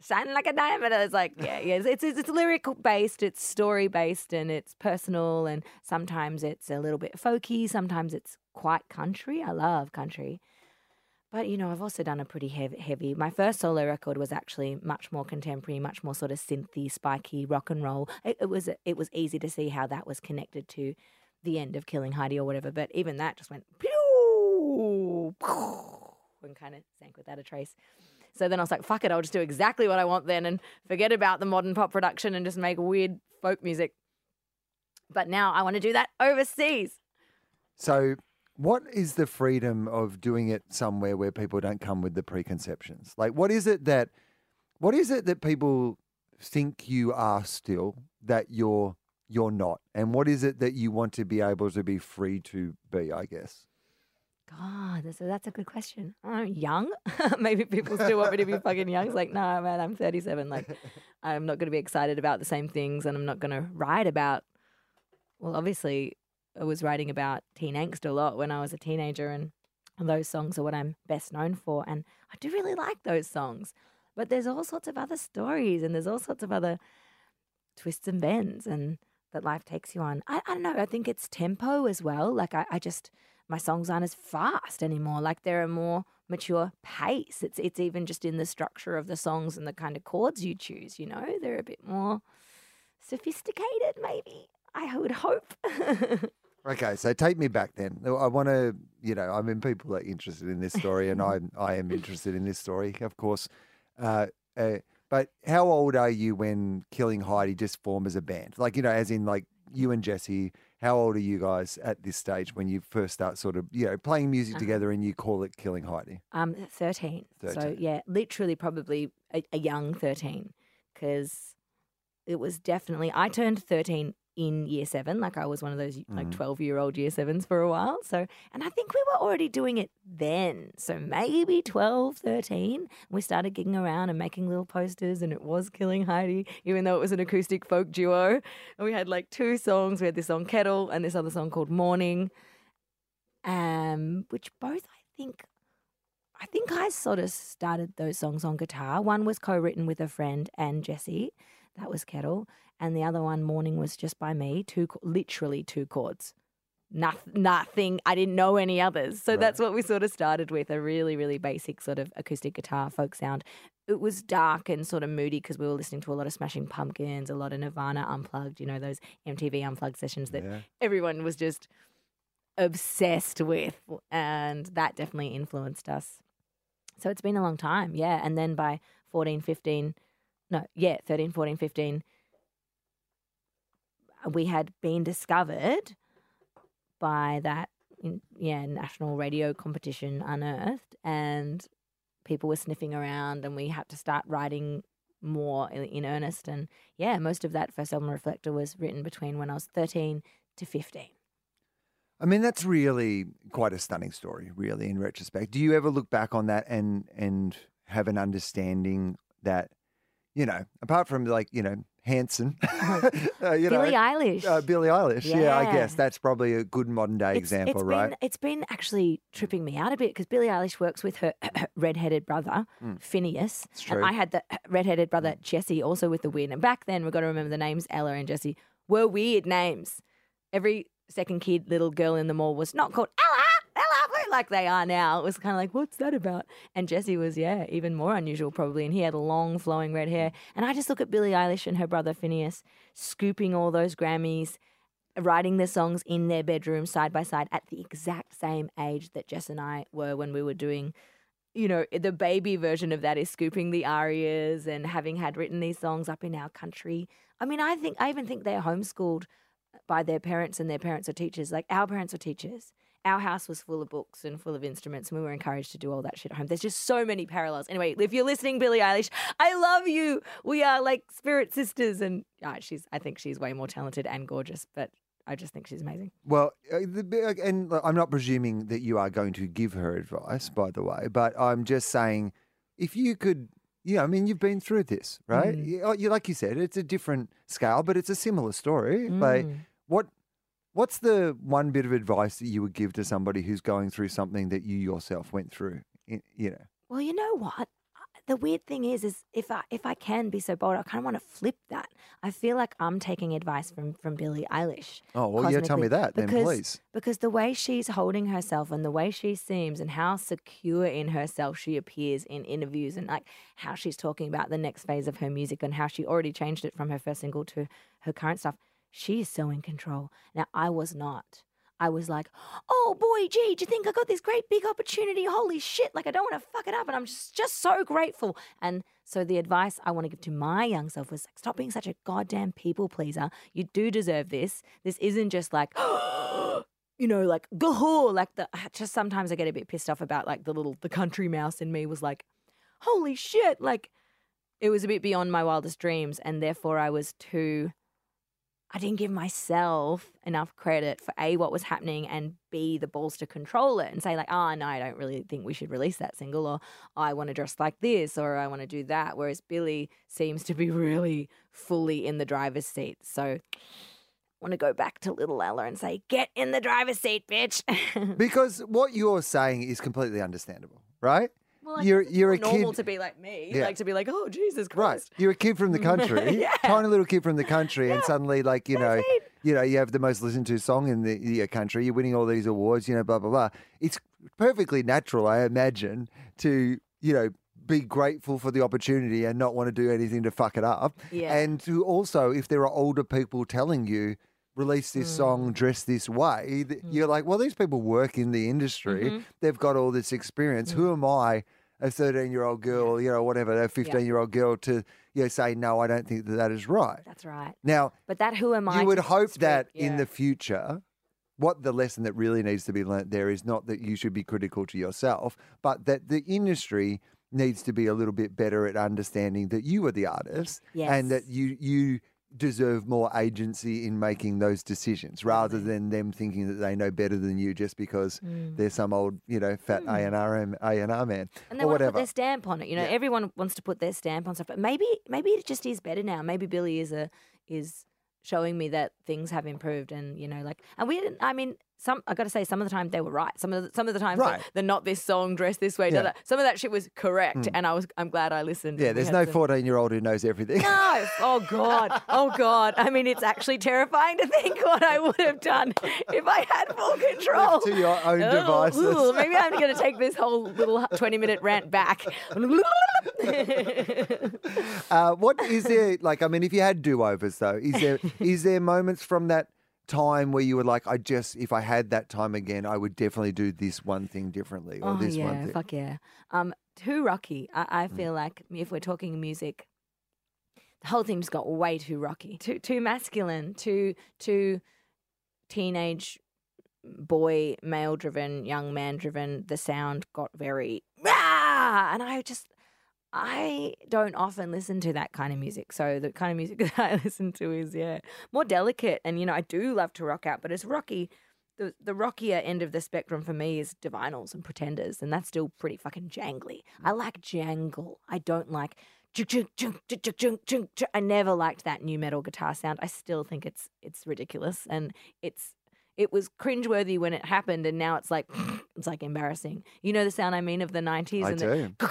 Shine like a diamond. It's like yeah, yeah. It's it's, it's lyrical based. It's story based, and it's personal. And sometimes it's a little bit folky. Sometimes it's quite country. I love country. But you know, I've also done a pretty heavy, heavy. My first solo record was actually much more contemporary, much more sort of synthy, spiky rock and roll. It, it was it was easy to see how that was connected to the end of Killing Heidi or whatever. But even that just went pew, and kind of sank without a trace. So then I was like, fuck it, I'll just do exactly what I want then and forget about the modern pop production and just make weird folk music. But now I want to do that overseas. so what is the freedom of doing it somewhere where people don't come with the preconceptions? Like, what is it that, what is it that people think you are still that you're you're not, and what is it that you want to be able to be free to be? I guess. God, that's a, that's a good question. I'm young. Maybe people still want me to be fucking young. It's like, no, man, I'm 37. Like, I'm not going to be excited about the same things, and I'm not going to write about. Well, obviously, I was writing about teen angst a lot when I was a teenager, and those songs are what I'm best known for. And I do really like those songs. But there's all sorts of other stories, and there's all sorts of other twists and bends, and that life takes you on. I, I don't know. I think it's tempo as well. Like, I, I just my songs aren't as fast anymore. Like they're a more mature pace. It's it's even just in the structure of the songs and the kind of chords you choose. You know, they're a bit more sophisticated. Maybe I would hope. Okay, so take me back then. I want to, you know, I mean, people are interested in this story, and I, I am interested in this story, of course. Uh, uh, but how old are you when Killing Heidi just formed as a band? Like, you know, as in like you and Jesse. How old are you guys at this stage when you first start sort of, you know, playing music together and you call it Killing Heidi? um, thirteen. So yeah, literally probably a, a young thirteen, because it was definitely I turned thirteen in year seven. Like I was one of those like twelve year old year sevens for a while. So and I think we were already doing it then. So maybe 12, 13. We started gigging around and making little posters, and it was Killing Heidi, even though it was an acoustic folk duo. And we had like two songs. We had this song Kettle and this other song called Morning, um, which both I think I think I sort of started those songs on guitar. One was co-written with a friend and Jesse, that was Kettle, and the other one, Morning, was just by me. Two, literally two chords. Nothing, nothing. I didn't know any others, so that's what we sort of started with a really, really basic sort of acoustic guitar folk sound. It was dark and sort of moody because we were listening to a lot of Smashing Pumpkins, a lot of Nirvana unplugged. You know those MTV unplugged sessions that Yeah. everyone was just obsessed with. And that definitely influenced us. So it's been a long time. Yeah. And then by 14, 15, no, yeah, 13, 14, 15, uh, we had been discovered by that yeah national radio competition unearthed, and people were sniffing around, and we had to start writing more in, in earnest. And yeah, most of that first album Reflector was written between when I was thirteen to fifteen. I mean, that's really quite a stunning story, really, in retrospect. Do you ever look back on that and and have an understanding that, you know, apart from like, you know, Hanson, uh, you Billie know, Eilish. uh, Billie Eilish. Yeah. I guess that's probably a good modern day It's- example, it's right? Been, it's been actually tripping me out a bit because Billie Eilish works with her redheaded brother, Finneas. It's And. I had the redheaded brother, Jesse, also with the weird. And back then, we've got to remember the names Ella and Jesse were weird names. Every second kid, little girl in the mall was not called Ella, like they are now. It was kind of like, what's that about? And Jesse was, yeah, even more unusual probably. And he had long flowing red hair. And I just look at Billie Eilish and her brother Finneas scooping all those Grammys, writing their songs in their bedroom side by side at the exact same age that Jess and I were when we were doing. You know, the baby version of that is scooping the ARIAs and having had written these songs up in our country. I mean, I think I even think they're homeschooled by their parents and their parents are teachers. Like our parents were teachers. Our house was full of books and full of instruments, and we were encouraged to do all that shit at home. There's just so many parallels. Anyway, if you're listening, Billie Eilish, I love you. We are like spirit sisters, and uh, she's. I think she's way more talented and gorgeous, but I just think she's amazing. Well, uh, and I'm not presuming that you are going to give her advice, by the way, but I'm just saying if you could, yeah, I mean, you've been through this, right? Mm. You, oh, like you said, it's a different scale, but it's a similar story. Like, Mm. what, what's the one bit of advice that you would give to somebody who's going through something that you yourself went through? You know, Well, you know what? The weird thing is, is if I if I can be so bold, I kind of want to flip that. I feel like I'm taking advice from from Billie Eilish. oh well, yeah, tell me that then, because- please. Because the way she's holding herself and the way she seems and how secure in herself she appears in interviews and like how she's talking about the next phase of her music and how she already changed it from her first single to her current stuff, she is so in control. Now, I was not. I was like, oh boy, gee, do you think I got this great big opportunity? Holy shit. Like, I don't want to fuck it up. And I'm just, just so grateful. And so, the advice I want to give to my young self was like, stop being such a goddamn people pleaser. You do deserve this. This isn't just like, you know, like, gahoo. Like, the, just sometimes I get a bit pissed off about like the little, the country mouse in me was like, holy shit. Like, it was a bit beyond my wildest dreams. And therefore, I was too. I didn't give myself enough credit for A, what was happening, and B, the balls to control it and say, like, oh, no, I don't really think we should release that single, or I want to dress like this, or I want to do that. Whereas Billie seems to be really fully in the driver's seat. So I want to go back to little Ella and say, get in the driver's seat, bitch. Because what you're saying is completely understandable, right? Well, I You're- you're a normal kid- to be like me, Yeah. like to be like, oh, Jesus Right. Christ. You're a kid from the country, Yeah. tiny little kid from the country, and suddenly, like, you know, you know, you have the most listened to song in the, country. You're winning all these awards, you know, blah, blah, blah. It's perfectly natural, I imagine, to, you know, be grateful for the opportunity and not want to do anything to fuck it up. Yeah. And to also, if there are older people telling you, release this Mm. song, dress this way, th- you're like, well, these people work in the industry. Mm-hmm. They've got all this experience. Who am I? A 13 year old girl, you know, whatever, a 15 year old girl to, you know, say, no, I don't think that that is right. That's right. Now, But that who am I? you would hope speak- that in the future, what the lesson that really needs to be learnt there is not that you should be critical to yourself, but that the industry needs to be a little bit better at understanding that you are the artist and that you you deserve more agency in making those decisions rather than them thinking that they know better than you just because Mm. they're some old you know fat A and R A and R man and they or want to put their stamp on it. You know, Yeah. everyone wants to put their stamp on stuff, but maybe maybe it just is better now. Maybe Billie is a is showing me that things have improved, and you know, like, and we didn't. I mean, some I got to say, some of the time they were right. Some of the, some of the times Right. the, the not this song, dress this way. Yeah. some of that shit was correct, and I was I'm glad I listened. yeah, there's no 14 year old who knows everything. No. Oh God. Oh God. I mean, it's actually terrifying to think what I would have done if I had full control. to your own Oh, devices. ooh, maybe I'm going to take this whole little 20 minute rant back. Uh, what is there like? I mean, if you had do overs though, is there is there moments from that time where you were like, I just if I had that time again, I would definitely do this one thing differently or oh this yeah, one thing. fuck yeah. Um, too rocky. I, I Mm. feel like if we're talking music, the whole thing just got way too rocky, too too masculine, too too teenage boy, male driven, young man driven, the sound got very ah, and I just I don't often listen to that kind of music. So the kind of music that I listen to is yeah more delicate, and you know I do love to rock out, but it's rocky. The, the rockier end of the spectrum for me is Divinyls and Pretenders, and that's still pretty fucking jangly. Mm. I like jangle. I don't like I never liked that nu metal guitar sound. I still think it's it's ridiculous and it's it was cringeworthy when it happened, and now it's like it's like embarrassing. You know the sound I mean of the nineties, and do. the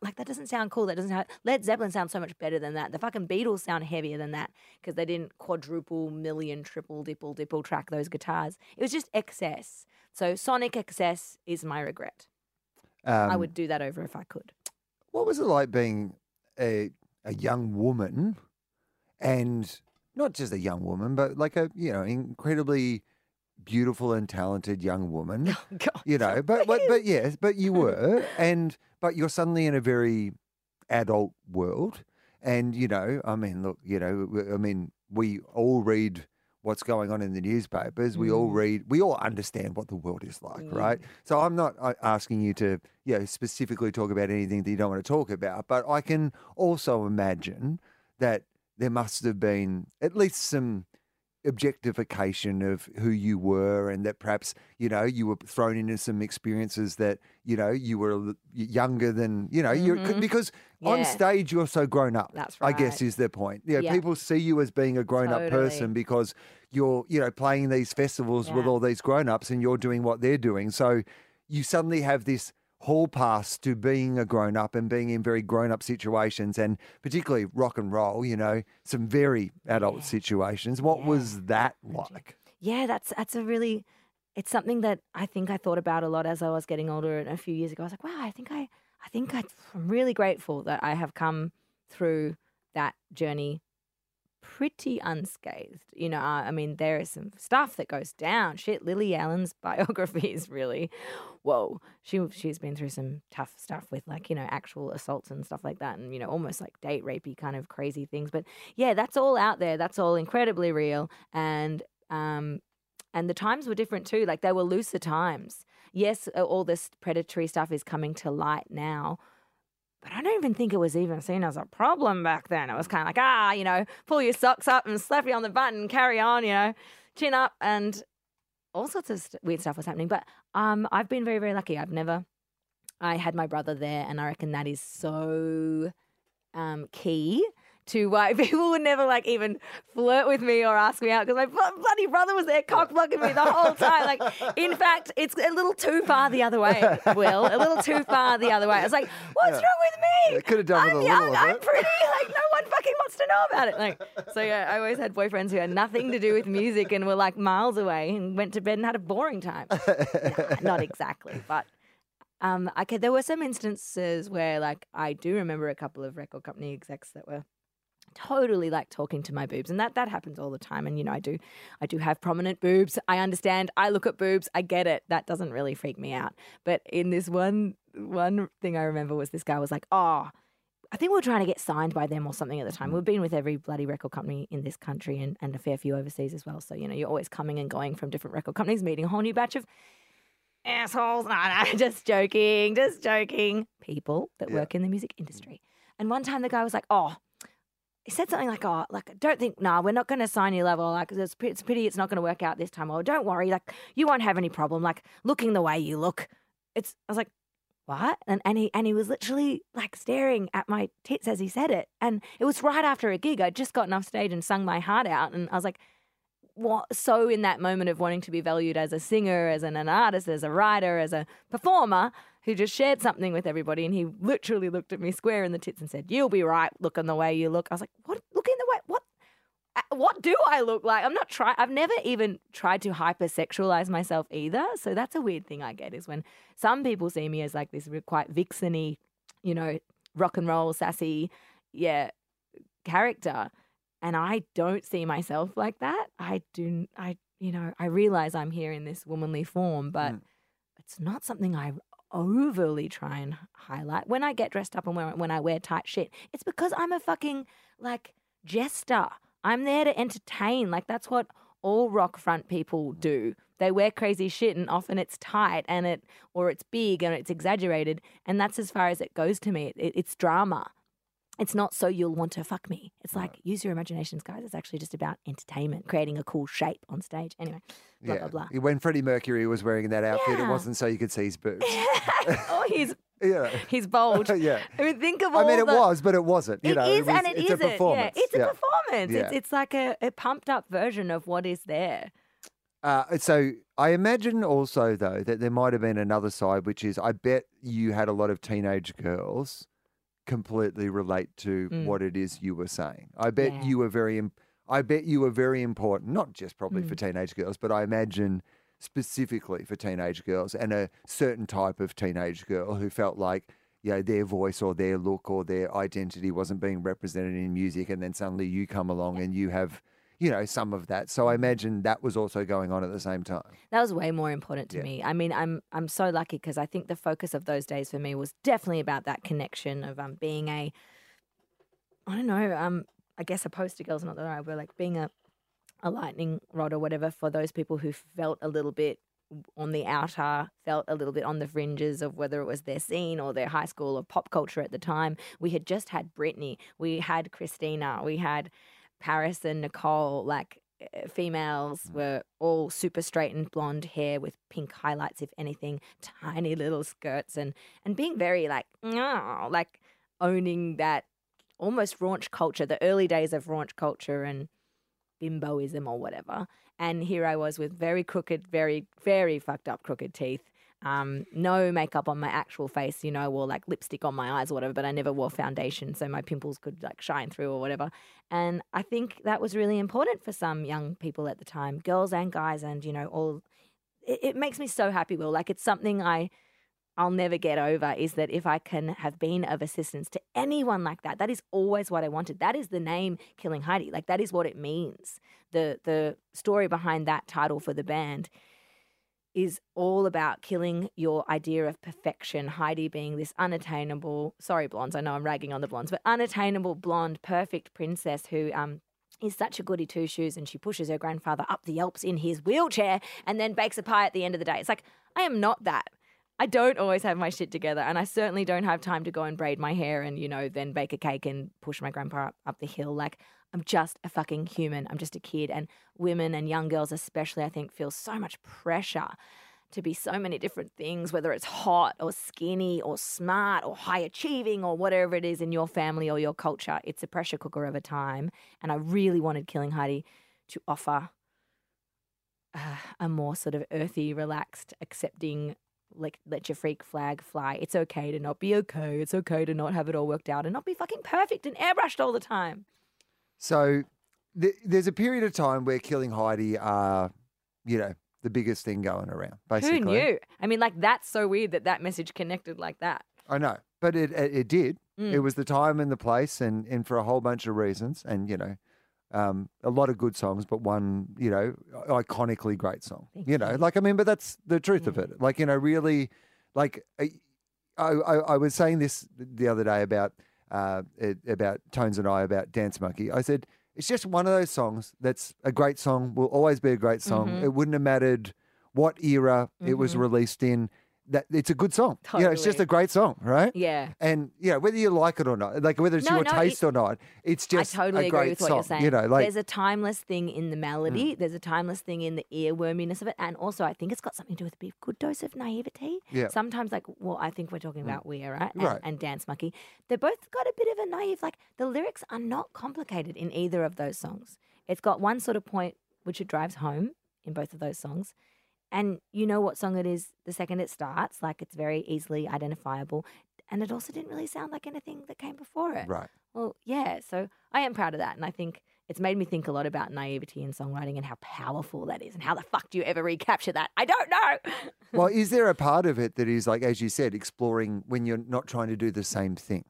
like that doesn't sound cool. That doesn't sound. Led Zeppelin sounds so much better than that. The fucking Beatles sound heavier than that because they didn't quadruple, million, triple, dipple, dipple track those guitars. It was just excess. So sonic excess is my regret. Um, I would do that over if I could. What was it like being a a young woman, and not just a young woman, but like a you know incredibly beautiful and talented young woman. Oh, God. You know, but but but yes, but you were, and but you're suddenly in a very adult world, and you know, I mean, look, you know, I mean, we all read what's going on in the newspapers. We all Mm. read, we all understand what the world is like, Mm. right? So I'm not uh, asking you to, you know, specifically talk about anything that you don't want to talk about, but I can also imagine that there must have been at least some objectification of who you were and that perhaps you know you were thrown into some experiences that you know you were younger than you know you Mhm. because on stage you're so grown up That's right i guess is the point yeah, Yeah. people see you as being a grown up Totally. person because you're you know playing these festivals with all these grown ups and you're doing what they're doing so you suddenly have this hall pass to being a grown up and being in very grown up situations and particularly rock and roll you know some very adult Yeah. situations what Yeah. was that like Yeah, that's that's a really it's something that I think I thought about a lot as I was getting older and a few years ago. I was like, wow, I think I I think I, I'm really grateful that I have come through that journey pretty unscathed. You know, I, mean, there is some stuff that goes down. Shit, Lily Allen's biography is really, whoa. She she's been through some tough stuff with like you know actual assaults and stuff like that, and you know almost like date rapey kind of crazy things. But yeah, that's all out there. That's all incredibly real, and um, and the times were different too. Like they were looser times. Yes, all this predatory stuff is coming to light now, but I don't even think it was even seen as a problem back then. It was kind of like, ah, you know, pull your socks up and slap you on the butt and carry on, you know, chin up, and all sorts of st- weird stuff was happening. But um, I've been very, very lucky. I've never. I had my brother there, and I reckon that is so um, key to why people would never like even flirt with me or ask me out because my blo- bloody brother was there cock blocking me the whole time. Like, in fact, it's a little too far the other way, Wil. A little too far the other way. I was like, what's Yeah. wrong with me? It could have done with I'm a young, little I'm pretty. Like, no one fucking wants to know about it. Like, so yeah, I always had boyfriends who had nothing to do with music and were like miles away and went to bed and had a boring time. Nah, not exactly, but um, okay, there were some instances where, like, I do remember a couple of record company execs that were totally like talking to my boobs, and that that happens all the time. And you know, I do, I do have prominent boobs. I understand. I look at boobs. I get it. That doesn't really freak me out. But in this one one thing I remember was this guy was like, oh. I think we were trying to get signed by them or something at the time. Mm. We've been with every bloody record company in this country and, and a fair few overseas as well. So, you know, you're always coming and going from different record companies, meeting a whole new batch of assholes. No, no, just joking, just joking. People that Yeah. work in the music industry. Mm. And one time the guy was like, oh, he said something like, oh, like, don't think, nah, we're not going to sign your level. Like, it's, it's pity it's not going to work out this time. Or don't worry, like, you won't have any problem. Like, looking the way you look. It's, I was like, what? And, and he and he was literally like staring at my tits as he said it. And it was right after a gig. I'd just gotten off stage and sung my heart out. And I was like? So in that moment of wanting to be valued as a singer, as an, an artist, as a writer, as a performer, who just shared something with everybody. And he literally looked at me square in the tits and said, "You'll be right, looking the way you look." I was like, "What? Looking the way? What? What do I look like? I'm not trying. I've never even tried to hypersexualize myself either. So that's a weird thing I get is when some people see me as like this quite vixeny, you know, rock and roll, sassy, yeah, character. And I don't see myself like that. I do, I, you know, I realize I'm here in this womanly form, but Mm. it's not something I overly try and highlight. When I get dressed up and when, when I wear tight shit, it's because I'm a fucking like jester. I'm there to entertain. Like that's what all rock front people do. They wear crazy shit and often it's tight and it or it's big and it's exaggerated and that's as far as it goes to me. It, it's drama. It's not so you'll want to fuck me. It's like use your imaginations, guys. It's actually just about entertainment, creating a cool shape on stage. Anyway, blah blah blah. When Freddie Mercury was wearing that outfit, it wasn't so you could see his boobs. oh, he's yeah. he's bold. yeah. I mean, think of all I mean, it the, was, but it wasn't. You It know, is was, and it it's isn't. a performance. Yeah, it's a Yeah. performance. It's Yeah. it's like a, a pumped up version of what is there. Uh, so I imagine also though that there might have been another side, which is I bet you had a lot of teenage girls completely relate to Mm. what it is you were saying. I bet Yeah. you were very. I bet you were very important, not just probably Mm. for teenage girls, but I imagine specifically for teenage girls and a certain type of teenage girl who felt like you know their voice or their look or their identity wasn't being represented in music, and then suddenly you come along and you have. You know, some of that. So. I imagine that was also going on at the same time. That was way more important to Yeah. me. I mean, I'm I'm so lucky because I think the focus of those days for me was definitely about that connection of um being a I don't know, um I guess a poster girl's not the right word, like being a a lightning rod or whatever for those people who felt a little bit on the outer, felt a little bit on the fringes of whether it was their scene or their high school or pop culture at the time. We had just had Britney, we had Christina, we had Paris and Nicole, like uh, females were all super straightened blonde hair with pink highlights, if anything, tiny little skirts, and and being very like, "Nyah," like owning that almost raunch culture, the early days of raunch culture and bimboism or whatever. And here I was with very crooked, very very fucked up crooked teeth. Um, no makeup on my actual face, you know, I wore like lipstick on my eyes or whatever, but I never wore foundation, so my pimples could like shine through or whatever. And I think that was really important for some young people at the time, girls and guys, and you know, all. It, it makes me so happy, Wil. Like it's something I, I'll never get over. Is that if I can have been of assistance to anyone like that, that is always what I wanted. That is the name Killing Heidi. Like that is what it means. The the story behind that title for the band is all about killing your idea of perfection. Heidi being this unattainable, sorry, blondes, I know I'm ragging on the blondes, but unattainable blonde, perfect princess who um is such a goody two shoes and she pushes her grandfather up the Alps in his wheelchair and then bakes a pie at the end of the day. It's like, I am not that. I don't always have my shit together, and I certainly don't have time to go and braid my hair and, you know, then bake a cake and push my grandpa up, up the hill. Like, I'm just a fucking human. I'm just a kid. And women and young girls, especially, I think, feel so much pressure to be so many different things, whether it's hot or skinny or smart or high achieving or whatever it is in your family or your culture. It's a pressure cooker of a time. And I really wanted Killing Heidi to offer uh, a more sort of earthy, relaxed, accepting, like let your freak flag fly. It's okay to not be okay. It's okay to not have it all worked out and not be fucking perfect and airbrushed all the time. So th- there's a period of time where Killing Heidi are, you know, the biggest thing going around. Basically, Who knew? I mean, like that's so weird that that message connected like that. I know, but it it, it did. Mm. It was the time and the place, and and for a whole bunch of reasons, and you know. Um, a lot of good songs, but one, you know, iconically great song. Thank you know, you. like I mean, but that's the truth of it. Like you know, really, like I, I I was saying this the other day about uh, it, about Tones and I about Dance Monkey. I said it's just one of those songs that's a great song. Will always be a great song. Mhm. It wouldn't have mattered what era it was Mhm. released in. That it's a good song. You know, it's just a great song, right? Yeah. And you know whether you like it or not, like whether it's No, your no, taste or not, it's just I totally a agree great with what song. you're saying. You know, like Mm. there's a timeless thing in the melody. There's a timeless thing in the earworminess of it, and also I think it's got something to do with a good dose of naivety. Yeah. Sometimes, like, well, I think we're talking about Weir right? and, Right. and Dance Monkey. They're both got a bit of a naive. Like the lyrics are not complicated in either of those songs. It's got one sort of point which it drives home in both of those songs. And you know what song it is the second it starts. Like it's very easily identifiable. And it also didn't really sound like anything that came before it. right. Well, yeah. So I am proud of that. And I think it's made me think a lot about naivety in songwriting and how powerful that is and how the fuck do you ever recapture that? I don't know. Well, is there a part of it that is like, as you said, exploring when you're not trying to do the same thing?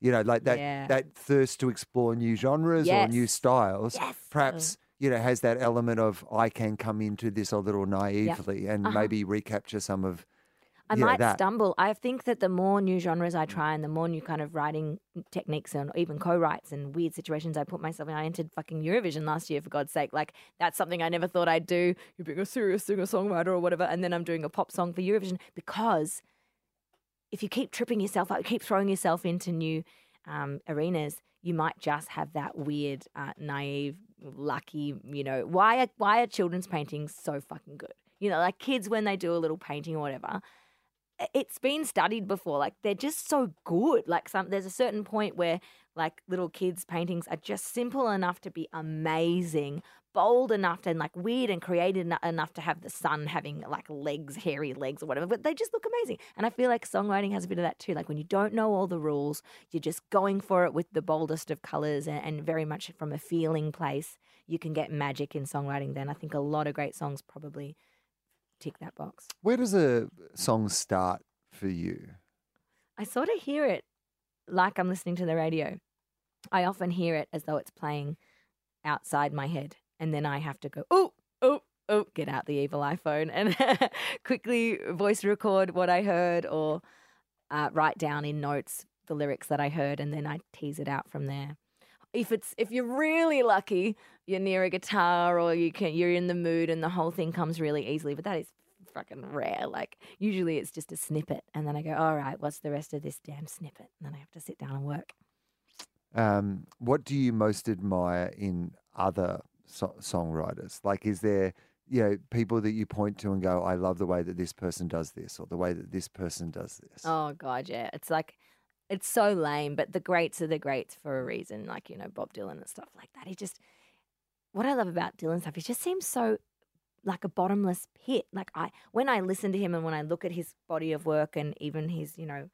You know, like that Yeah. that thirst to explore new genres or new styles. Yes. Perhaps you know has that element of I can come into this a little naively and Uh-huh. maybe recapture some of I Yeah, might that. stumble. I think that the more new genres I try and the more new kind of writing techniques and even co-writes and weird situations I put myself in. I entered fucking Eurovision last year for God's sake. Like that's something I never thought I'd do. You're being a serious singer-songwriter or whatever, and then I'm doing a pop song for Eurovision because if you keep tripping yourself up, keep throwing yourself into new um, arenas, you might just have that weird, uh, naive, lucky. You know, why are why are children's paintings so fucking good? You know, like kids when they do a little painting or whatever. It's been studied before. Like they're just so good. Like some, there's a certain point where like little kids' paintings are just simple enough to be amazing, bold enough and like weird and creative enough to have the sun having like legs, hairy legs or whatever, but they just look amazing. And I feel like songwriting has a bit of that too. Like when you don't know all the rules, you're just going for it with the boldest of colors and, and very much from a feeling place, you can get magic in songwriting. Then I think a lot of great songs probably tick that box. Where does a song start for you? I sort of hear it like I'm listening to the radio. I often hear it as though it's playing outside my head. And then I have to go, oh, oh, oh, get out the evil iPhone and quickly voice record what I heard or uh, write down in notes the lyrics that I heard. And then I tease it out from there. If it's if you're really lucky, you're near a guitar or you can you're in the mood and the whole thing comes really easily. But that is fucking rare. Like usually it's just a snippet, and then I go, all right, what's the rest of this damn snippet? And then I have to sit down and work. Um, what do you most admire in other so- songwriters? Like, is there, you know, people that you point to and go, I love the way that this person does this or the way that this person does this? Oh god, yeah. It's like it's so lame, but the greats are the greats for a reason. Like you know Bob Dylan and stuff like that. He just what I love about Dylan stuff, he just seems so like a bottomless pit. Like I when I listen to him and when I look at his body of work and even his you know.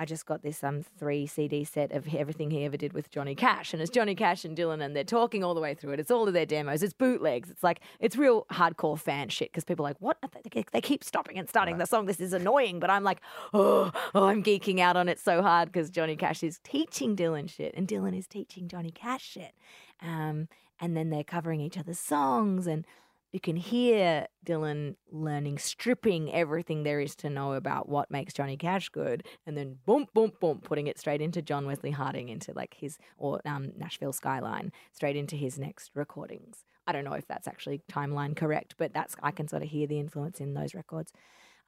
I just got this um three CD set of everything he ever did with Johnny Cash, and it's Johnny Cash and Dylan, and they're talking all the way through it. It's all of their demos. It's bootlegs. It's like it's real hardcore fan shit because people are like, what? They- They keep stopping and starting the song. This is annoying, but I'm like, oh, oh I'm geeking out on it so hard because Johnny Cash is teaching Dylan shit, and Dylan is teaching Johnny Cash shit. Um, and then they're covering each other's songs, and you can hear Dylan learning, stripping everything there is to know about what makes Johnny Cash good, and then boom, boom, boom, putting it straight into John Wesley Harding, into like his or um, Nashville Skyline, straight into his next recordings. I don't know if that's actually timeline correct, but that's I can sort of hear the influence in those records.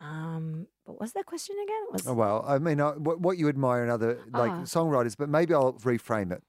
Um, but what's that question again? Was Oh, well, I mean, what, what you admire in other like Ah. songwriters, but maybe I'll reframe it.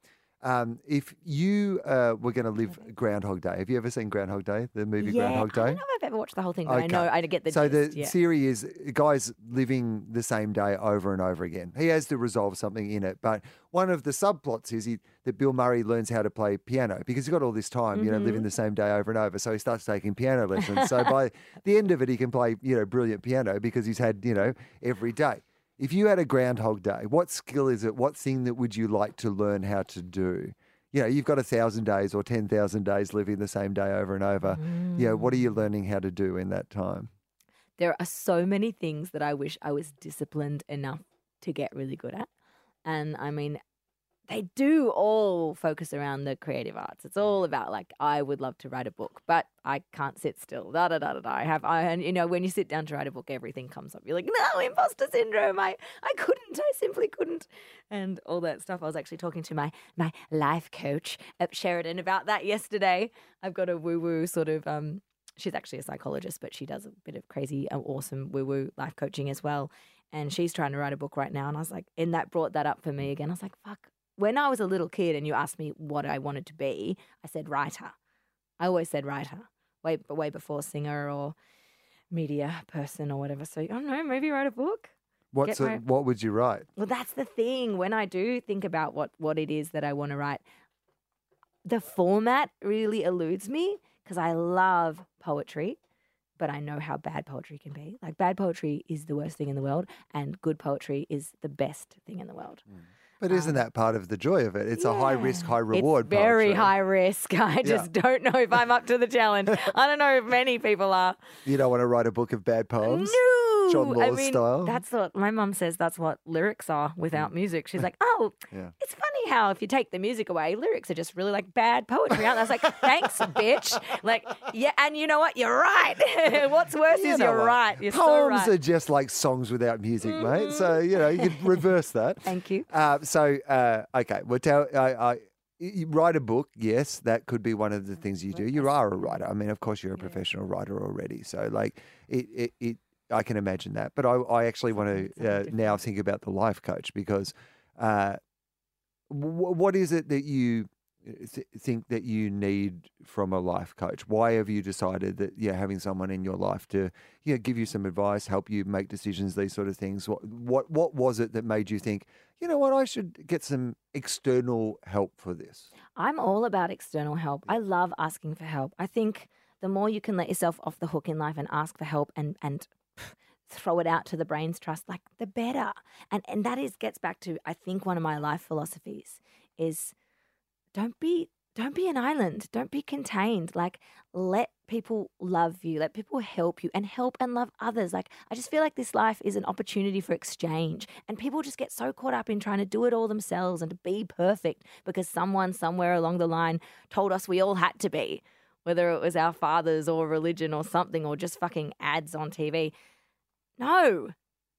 Um, if you uh, were going to live Groundhog Day, have you ever seen Groundhog Day, the movie yeah, Groundhog I Day? don't know if I've ever watched the whole thing, but I know I get the so gist. the yeah. theory is guys living the same day over and over again. He has to resolve something in it, but one of the subplots is he, that Bill Murray learns how to play piano because he's got all this time, you know, Mm-hmm. living the same day over and over. So he starts taking piano lessons. so by the end of it, he can play, you know, brilliant piano because he's had, you know, every day. If you had a Groundhog Day, what skill is it? What thing that would you like to learn how to do? You know, you've got a thousand days or ten thousand days living the same day over and over. You know, what are you mm. learning how to do in that time? there are so many things that I wish I was disciplined enough to get really good at. And I mean, they do all focus around the creative arts. It's all about like I would love to write a book, but I can't sit still. Da da da da da. I have I and you know when you sit down to write a book, everything comes up. You're like, no, imposter syndrome. I I couldn't. I simply couldn't, and all that stuff. I was actually talking to my my life coach at Sheridan about that yesterday. I've got a woo woo sort of um she's actually a psychologist, but she does a bit of crazy, uh, awesome woo woo life coaching as well. And she's trying to write a book right now. And I was like, and that brought that up for me again. I was like, fuck. When I was a little kid and you asked me what I wanted to be, I said writer. I always said writer, way way before singer or media person or whatever. So I don't know, maybe write a book. What's a, my- what would you write? Well, that's the thing. When I do think about what what it is that I want to write, the format really eludes me because I love poetry, but I know how bad poetry can be. Like bad poetry is the worst thing in the world, and good poetry is the best thing in the world. Mm. But uh, isn't that part of the joy of it? It's a high risk, high reward. It's very poetry. high risk. I just don't know if I'm up to the challenge. I don't know if many people are. You don't want to write a book of bad poems. No, John I mean, style? That's what my mum says. That's what lyrics are without music. She's like, oh, Yeah. it's funny how if you take the music away, lyrics are just really like bad poetry. Aren't they? I was like, thanks, bitch. Like, yeah, and you know what? You're right. What's worse You is you're what? right. You're so Poems right. Mm-hmm. are just like songs without music, mate. So you know you could reverse that. Thank you. Uh, so uh, okay, well, tell I, I you write a book. Yes, that could be one of the things you do. You are a writer. I mean, of course, you're a professional writer already. So like it, it, it I can imagine that. But I, I actually want to uh, now think about the life coach because uh, w- what is it that you uh, th- think that you need from a life coach? Why have you decided that yeah, having someone in your life to yeah give you some advice, help you make decisions, these sort of things? What what what was it that made you think you know what I should get some external help for this? I'm all about external help. I love asking for help. I think the more you can let yourself off the hook in life and ask for help and and throw it out to the brain's trust, like the better. And and that is gets back to I think one of my life philosophies is don't be don't be an island. Don't be contained. Like let people love you. Let people help you and help and love others. Like I just feel like this life is an opportunity for exchange. And people just get so caught up in trying to do it all themselves and to be perfect because someone somewhere along the line told us we all had to be, whether it was our fathers or religion or something or just fucking ads on TV. No.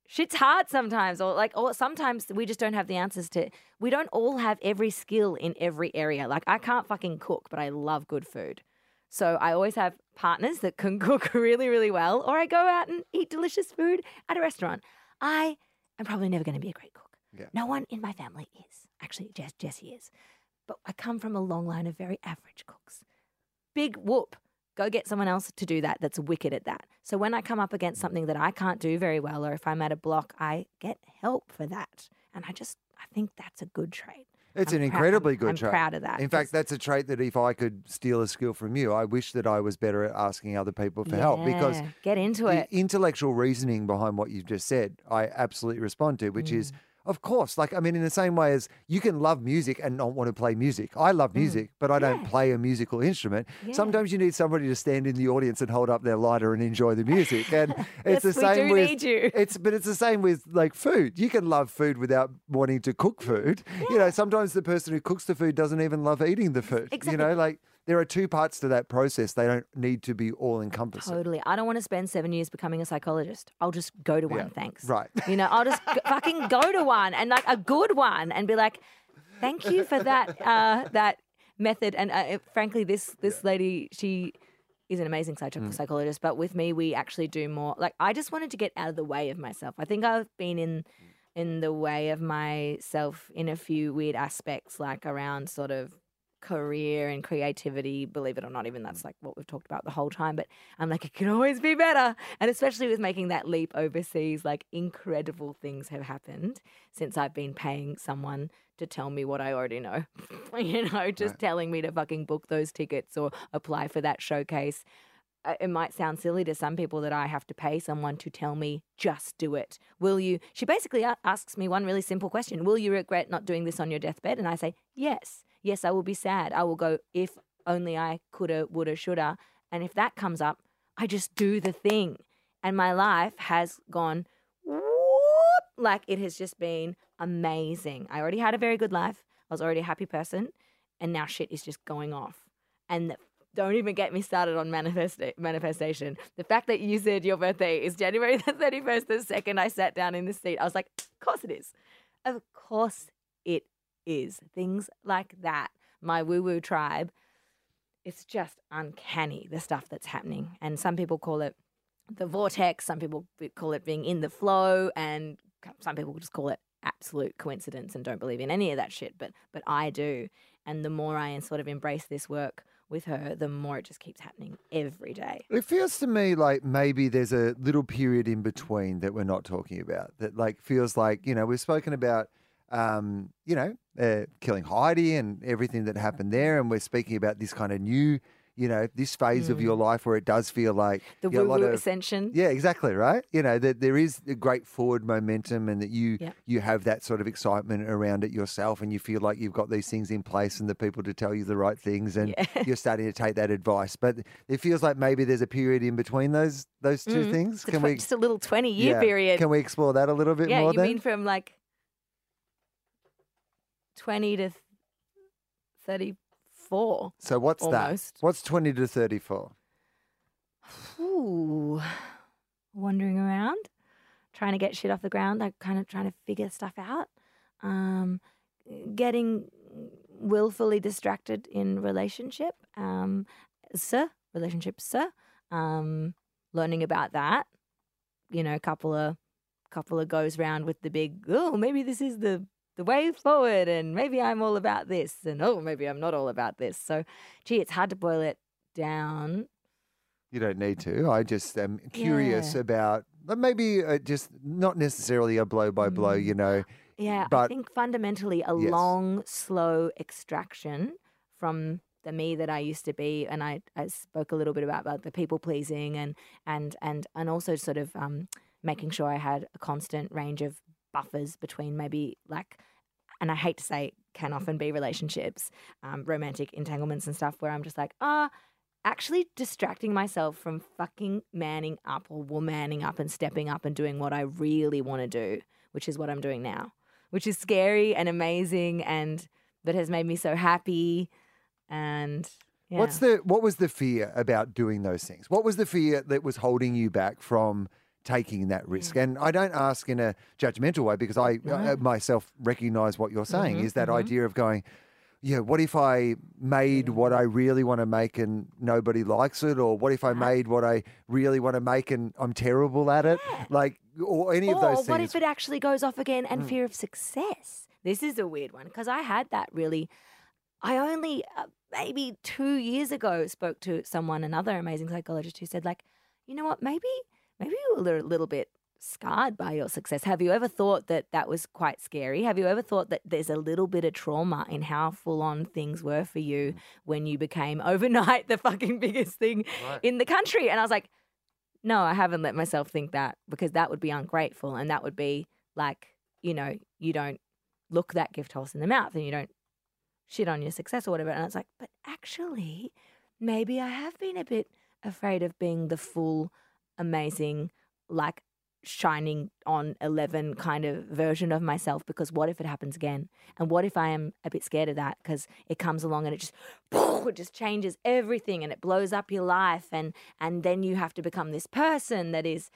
Shit's hard sometimes, or like, or sometimes we just don't have the answers to. We don't all have every skill in every area. Like, I can't fucking cook, but I love good food. So I always have partners that can cook really, really well, or I go out and eat delicious food at a restaurant. I am probably never going to be a great cook. Yeah. No one in my family is. Actually, Jess, Jesse is. But I come from a long line of very average cooks. Big whoop. Go get someone else to do that that's wicked at that. So when I come up against something that I can't do very well, or if I'm at a block, I get help for that. And I just, I think that's a good trait. It's I'm an incredibly I'm- good I'm trait. proud of that. In fact, that's a trait that if I could steal a skill from you, I wish that I was better at asking other people for help because get into the it. intellectual reasoning behind what you've just said, I absolutely respond to, which Mm. is, of course, like, I mean, in the same way as you can love music and not want to play music. I love music, but I don't Mm. Yeah. play a musical instrument. Yeah. Sometimes you need somebody to stand in the audience and hold up their lighter and enjoy the music. And it's Yes, the we same do with need you. it's but it's the same with like food. You can love food without wanting to cook food. You know, sometimes the person who cooks the food doesn't even love eating the food. Exactly. You know, like there are two parts to that process. They don't need to be all encompassing. Totally. I don't want to spend seven years becoming a psychologist. I'll just go to one, Yeah, thanks. right. You know, I'll just fucking go to one and like a good one and be like, thank you for that uh, that method. And uh, frankly, this this lady, she is an amazing Mm. psychologist. But with me, we actually do more. Like, I just wanted to get out of the way of myself. I think I've been in in the way of myself in a few weird aspects, like around sort of career and creativity. Believe it or not, even that's like what we've talked about the whole time. But I'm like, it can always be better. And especially with making that leap overseas, like incredible things have happened since I've been paying someone to tell me what I already know. you know, just telling me to fucking book those tickets or apply for that showcase. It might sound silly to some people that I have to pay someone to tell me, just do it. Will you? She basically asks me one really simple question Will you regret not doing this on your deathbed? And I say, yes. Yes, I will be sad. I will go, if only I coulda, woulda, shoulda. And if that comes up, I just do the thing. And my life has gone whoop, like it has just been amazing. I already had a very good life. I was already a happy person. And now shit is just going off. And don't even get me started on manifesta- manifestation. The fact that you said your birthday is January the 31st, the second I sat down in the seat, I was like, of course it is. Of course it is. Things like that. My woo woo tribe, it's just uncanny the stuff that's happening. And some people call it the vortex, some people call it being in the flow, and some people just call it absolute coincidence and don't believe in any of that shit. But but I do. And the more I sort of embrace this work with her, the more it just keeps happening every day. It feels to me like maybe there's a little period in between that we're not talking about. That like feels like you know we've spoken about, um, you know, uh, killing Heidi and everything that happened there, and we're speaking about this kind of new, you know, this phase of your life where it does feel like The you know, woo-woo of ascension. yeah, exactly right. You know that there is a great forward momentum, and that you Yep. you have that sort of excitement around it yourself, and you feel like you've got these things in place and the people to tell you the right things, and Yeah. you're starting to take that advice. But it feels like maybe there's a period in between those those 2 things. It's Can tw- we just a little 20 year yeah, period. Can we explore that a little bit yeah, more? Yeah, you then? mean from like 20 to 34. So what's Almost. that? What's 20 to 34? Ooh, wandering around, trying to get shit off the ground, like kind of trying to figure stuff out. Um, getting willfully distracted in relationship, um, sir, relationship, sir. Um, learning about that. You know, a couple of couple of goes round with the big. Oh, maybe this is the the way forward, and maybe I'm all about this, and oh, maybe I'm not all about this. So, gee, it's hard to boil it down. You don't need to. I just am curious Yeah. about maybe uh, just not necessarily a blow by blow, Mm. you know. Yeah, but, I think fundamentally a Yes. long, slow extraction from the me that I used to be, and I, I spoke a little bit about, about the people pleasing and and and and also sort of um, making sure I had a constant range of buffers between maybe like, and I hate to say, can often be relationships, um, romantic entanglements and stuff, where I'm just like, ah. Actually, distracting myself from fucking manning up or womaning up and stepping up and doing what I really want to do, which is what I'm doing now which is scary and amazing and but has made me so happy and yeah. What's the what was the fear about doing those things? What was the fear that was holding you back from taking that risk? And I don't ask in a judgmental way because I uh, myself recognize what you're saying Mm-hmm, is that idea of going yeah, what if I made what I really want to make and nobody likes it? Or what if I made what I really want to make and I'm terrible at it? Like, or any of or those what things. Mm. if it actually goes off again and fear of success this is a weird one because i had that really i only uh, maybe two years ago spoke to someone another amazing psychologist who said like you know what maybe maybe you were a little bit scarred by your success have you ever thought that that was quite scary have you ever thought that there's a little bit of trauma in how full on things were for Mm. you when you became overnight the fucking biggest thing in the country and i was like no, I haven't let myself think that because that would be ungrateful and that would be like, you know, you don't look that gift horse in the mouth and you don't shit on your success or whatever. And it's like, but actually, maybe I have been a bit afraid of being the full, amazing, like shining on 11 kind of version of myself because what if it happens again? And what if I am a bit scared of that? Because it comes along and it just it just changes everything and it blows up your life and and then you have to become this person that is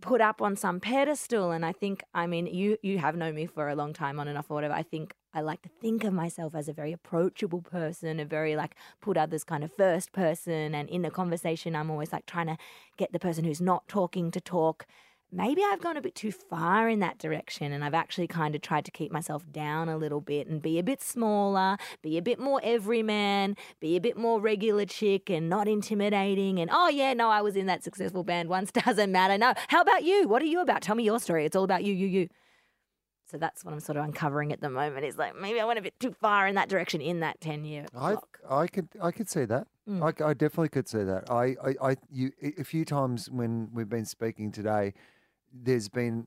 put up on some pedestal. And I think I mean you you have known me for a long time on and off or whatever. I think I like to think of myself as a very approachable person a very like put others kind of first person and in a conversation I'm always like trying to get the person who's not talking to talk maybe I've gone a bit too far in that direction and I've actually kind of tried to keep myself down a little bit and be a bit smaller, be a bit more everyman, be a bit more regular chick and not intimidating. And oh, yeah, no, I was in that successful band once, doesn't matter. No, how about you? What are you about? Tell me your story. It's all about you, you, you. So that's what I'm sort of uncovering at the moment is like maybe I went a bit too far in that direction in that 10 year I. I could I could see that. Mm. I, I definitely could see that. I, I, I you a few times when we've been speaking today, there's been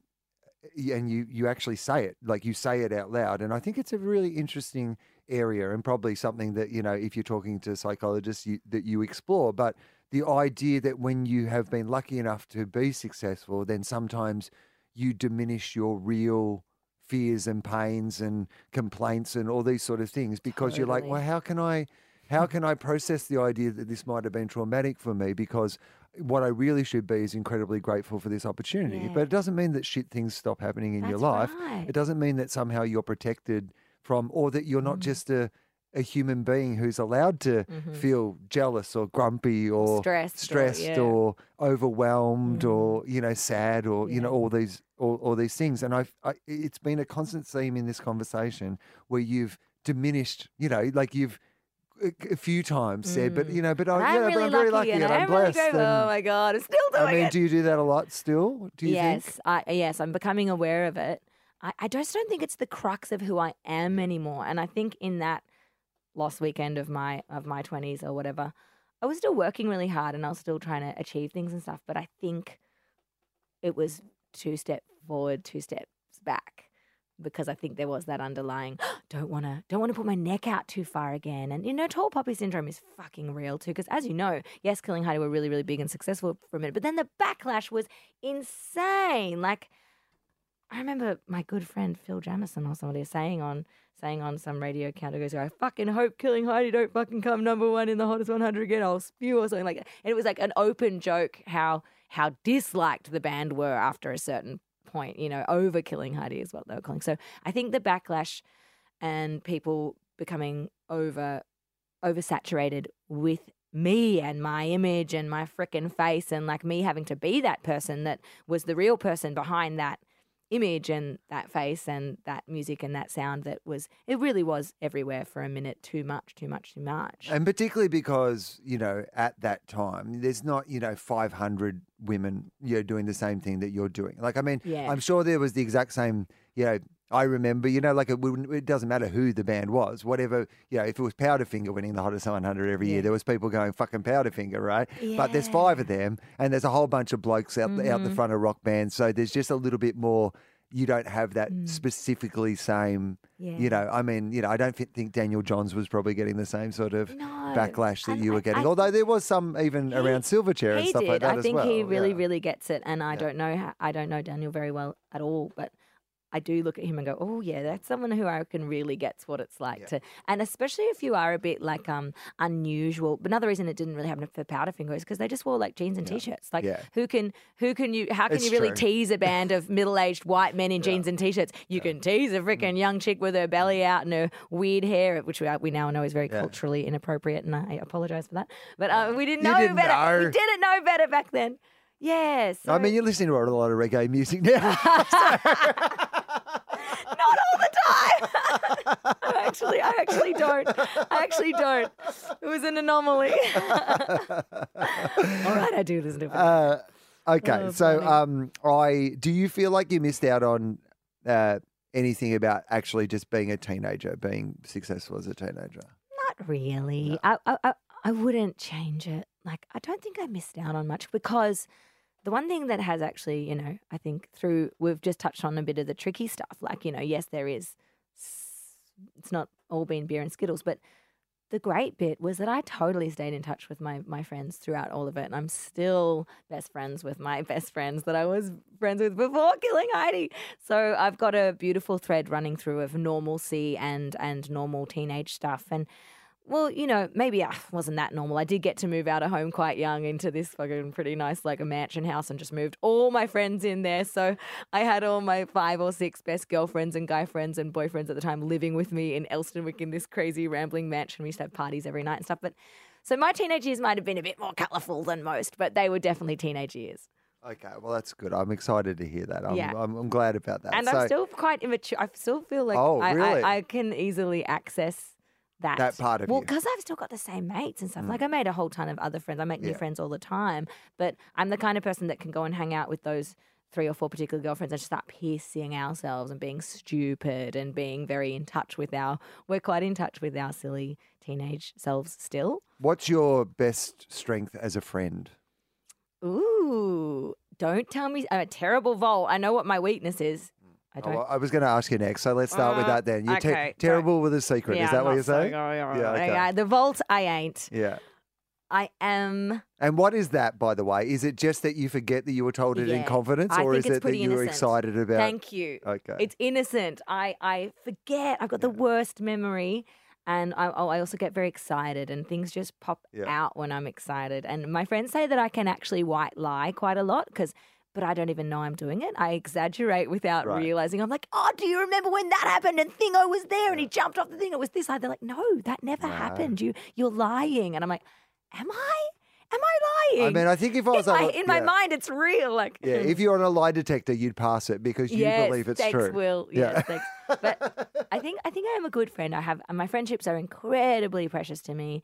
and you you actually say it like you say it out loud, and I think it's a really interesting area and probably something that you know if you're talking to psychologists you, that you explore. But the idea that when you have been lucky enough to be successful, then sometimes you diminish your real fears and pains and complaints and all these sort of things because you're like, well, how can I, how can I process the idea that this might have been traumatic for me? Because what I really should be is incredibly grateful for this opportunity. Yeah. But it doesn't mean that shit things stop happening in your life. right. It doesn't mean that somehow you're protected from, or that you're Mm. not just a, a human being who's allowed to feel jealous or grumpy or Mm-hmm. Stressed or- stressed yeah. or overwhelmed Mm. or you know sad or you know all these all, all these things and I've I, it's been a constant theme in this conversation where you've diminished you know like you've a, few times said but you know but, I, yeah, really but I'm very lucky, lucky and, and I'm I'm really blessed grateful. Oh my god, I'm still doing I mean it. do you do that a lot still do you yes, think I yes, I'm becoming aware of it. I, I just don't think it's the crux of who I am anymore. And I think in that lost weekend of my of my twenties or whatever, I was still working really hard and I was still trying to achieve things and stuff. But I think it was two steps forward, two steps back. Because I think there was that underlying don't want to don't want to put my neck out too far again, and you know tall poppy syndrome is fucking real too. Because as you know, yes, Killing Heidi were really really big and successful for a minute, but then the backlash was insane. Like I remember my good friend Phil Jamieson or somebody saying on saying on some radio counter goes, I fucking hope Killing Heidi don't fucking come number one in the hottest 100 again. I'll spew or something like that. And it was like an open joke how how disliked the band were after a certain point, you know, over Killing Heidi is what they were calling. So I think the backlash and people becoming over oversaturated with me and my image and my frickin' face and like me having to be that person that was the real person behind that image and that face and that music and that sound that was it really was everywhere for a minute too much too much too much And particularly because, you know, at that time, there's not, you know, 500 women, you know, doing the same thing that you're doing. Like, I mean, Yeah. I'm sure there was the exact same, you know, I remember, you know, like it, wouldn't- it doesn't matter who the band was, whatever, you know, if it was Powderfinger winning the Hottest 100 every year, there was people going fucking Powderfinger, right? But there's five of them and there's a whole bunch of blokes out, out Mm-hmm. the front of rock bands. So there's just a little bit more, you don't have that Mm. specifically same, yeah you know, I mean, you know, I don't think Daniel Johns was probably getting the same sort of no backlash that and you I- were getting. I- Although there was some even He- around Silverchair and stuff did. like that I think well. he really, yeah. really gets it, and I Yeah. don't know. How, I don't know Daniel very well at all, but I do look at him and go, "Oh yeah, that's someone who I reckon really gets what it's like Yeah. to." And especially if you are a bit like um unusual. But another reason it didn't really happen for Powderfinger is because they just wore like jeans and t-shirts. Like Yeah. who can who can you? How can It's you really true. tease a band of middle-aged white men in jeans and t-shirts? You can tease a freaking Mm. young chick with her belly out and her weird hair, which we, we now know is very Yeah. culturally inappropriate, and I apologize for that. But uh, we didn't know didn't better. know. We didn't know better back then. Yes. I mean, you're listening to a lot of reggae music now. not all the time. I actually, I actually don't. I actually don't. It was an anomaly. all right, I do listen to it. uh, okay, Oh, so um, I do you feel like you missed out on uh, anything about actually just being a teenager, being successful as a teenager? Not really. I, I, I, I wouldn't change it. Like, I don't think I missed out on much because the one thing that has actually, you know, I think through, we've just touched on a bit of the tricky stuff. Like, you know, yes, there is, it's not all been beer and Skittles, but the great bit was that I totally stayed in touch with my, my friends throughout all of it. And I'm still best friends with my best friends that I was friends with before killing Heidi. So I've got a beautiful thread running through of normalcy and, and normal teenage stuff. And well, you know, maybe I wasn't that normal. I did get to move out of home quite young into this fucking pretty nice, like a mansion house, and just moved all my friends in there. So I had all my five or six best girlfriends and guy friends and boyfriends at the time living with me in Elsternwick in this crazy rambling mansion. We used to have parties every night and stuff. But so my teenage years might have been a bit more colourful than most, but they were definitely teenage years. Okay, well that's good. I'm excited to hear that. I'm, Yeah. I'm, I'm glad about that. And so, I'm still quite immature. I still feel like Oh, I. I, I can easily access that. That part of well. Mm. because I've still got the same mates and stuff. Like I made a whole ton of other friends. I make new Yeah. friends all the time. But I'm the kind of person that can go and hang out with those three or four particular girlfriends and just start piercing ourselves and being stupid and being very in touch with our we're quite in touch with our silly teenage selves still. what's your best strength as a friend? Ooh. Don't tell me I'm a terrible volt. I know what my weakness is. I Oh, don't well, I was going to ask you next, so let's start with Uh, that then. You're te- terrible with a secret. Is that what you're saying? Yeah, okay. The vault, I ain't. Yeah. I am. And what is that, by the way? Is it just that you forget that you were told it in confidence, or is it that you were excited about? Thank you. Okay. It's innocent. I I forget. I've got the worst memory, and I oh, I also get very excited, and things just pop Yeah. out when I'm excited. And my friends say that I can actually white lie quite a lot because. But I don't even know I'm doing it. I exaggerate without Right. realizing. I'm like, oh, do you remember when that happened? And Thingo was there, and he jumped off the thing. It was this high. They're like, no, that never No. happened. You, you're lying. And I'm like, am I? Am I lying? I mean, I think if I was in my, a- in my mind, it's real. Like, Yeah, if you're on a lie detector, you'd pass it because you yes, believe it's thanks, true. Wil. Yeah. Yes, thanks. But I think I think I am a good friend. I have my friendships are incredibly precious to me.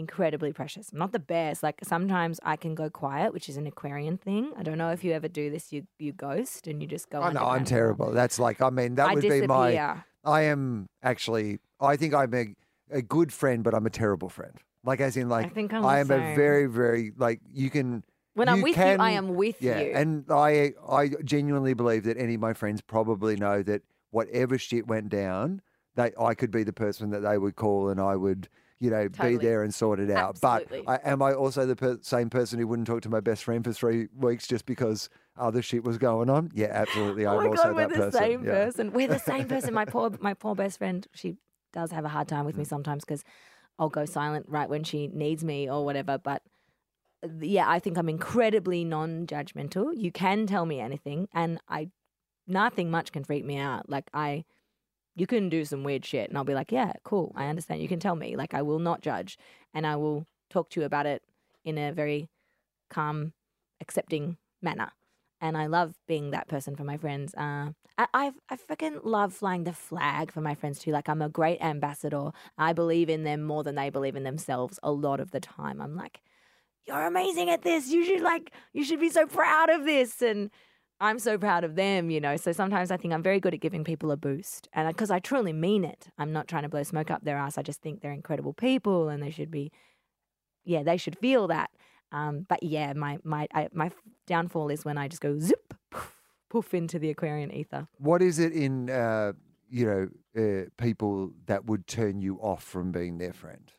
Incredibly precious. I'm not the best. Like sometimes I can go quiet, which is an Aquarian thing. I don't know if you ever do this. You you ghost and you just go. I know I'm terrible. That's like, I mean, that I would disappear. be my. I am actually. I think I'm a, a good friend, but I'm a terrible friend. Like, as in, like, think I'm I am a very, very like you can. when I'm you with you, I am with Yeah, you. and I I genuinely believe that any of my friends probably know that whatever shit went down, they I could be the person that they would call, and I would you know, Totally. be there and sort it out. Absolutely. But I, am I also the per- same person who wouldn't talk to my best friend for three weeks just because other shit was going on? Yeah, absolutely. I'm oh my also god, we're that the person. same yeah. person. We're the same person. My poor, my poor best friend. She does have a hard time with Mm. me sometimes because I'll go silent right when she needs me or whatever. But uh, yeah, I think I'm incredibly non-judgmental. You can tell me anything, and I, nothing much can freak me out. Like I, you can do some weird shit, and I'll be like, yeah, cool, I understand. You can tell me. Like I will not judge, and I will talk to you about it in a very calm, accepting manner and I love being that person for my friends. Uh, I I I freaking love flying the flag for my friends too. Like I'm a great ambassador. I believe in them more than they believe in themselves a lot of the time. I'm like, you're amazing at this. You should like you should be so proud of this and. I'm so proud of them, you know. So sometimes I think I'm very good at giving people a boost, and because I truly mean it, I'm not trying to blow smoke up their ass. I just think they're incredible people, and they should be, yeah, they should feel that. Um, but yeah, my my I, my downfall is when I just go zip poof, poof into the Aquarian ether. What is it in uh, you know uh, people that would turn you off from being their friend?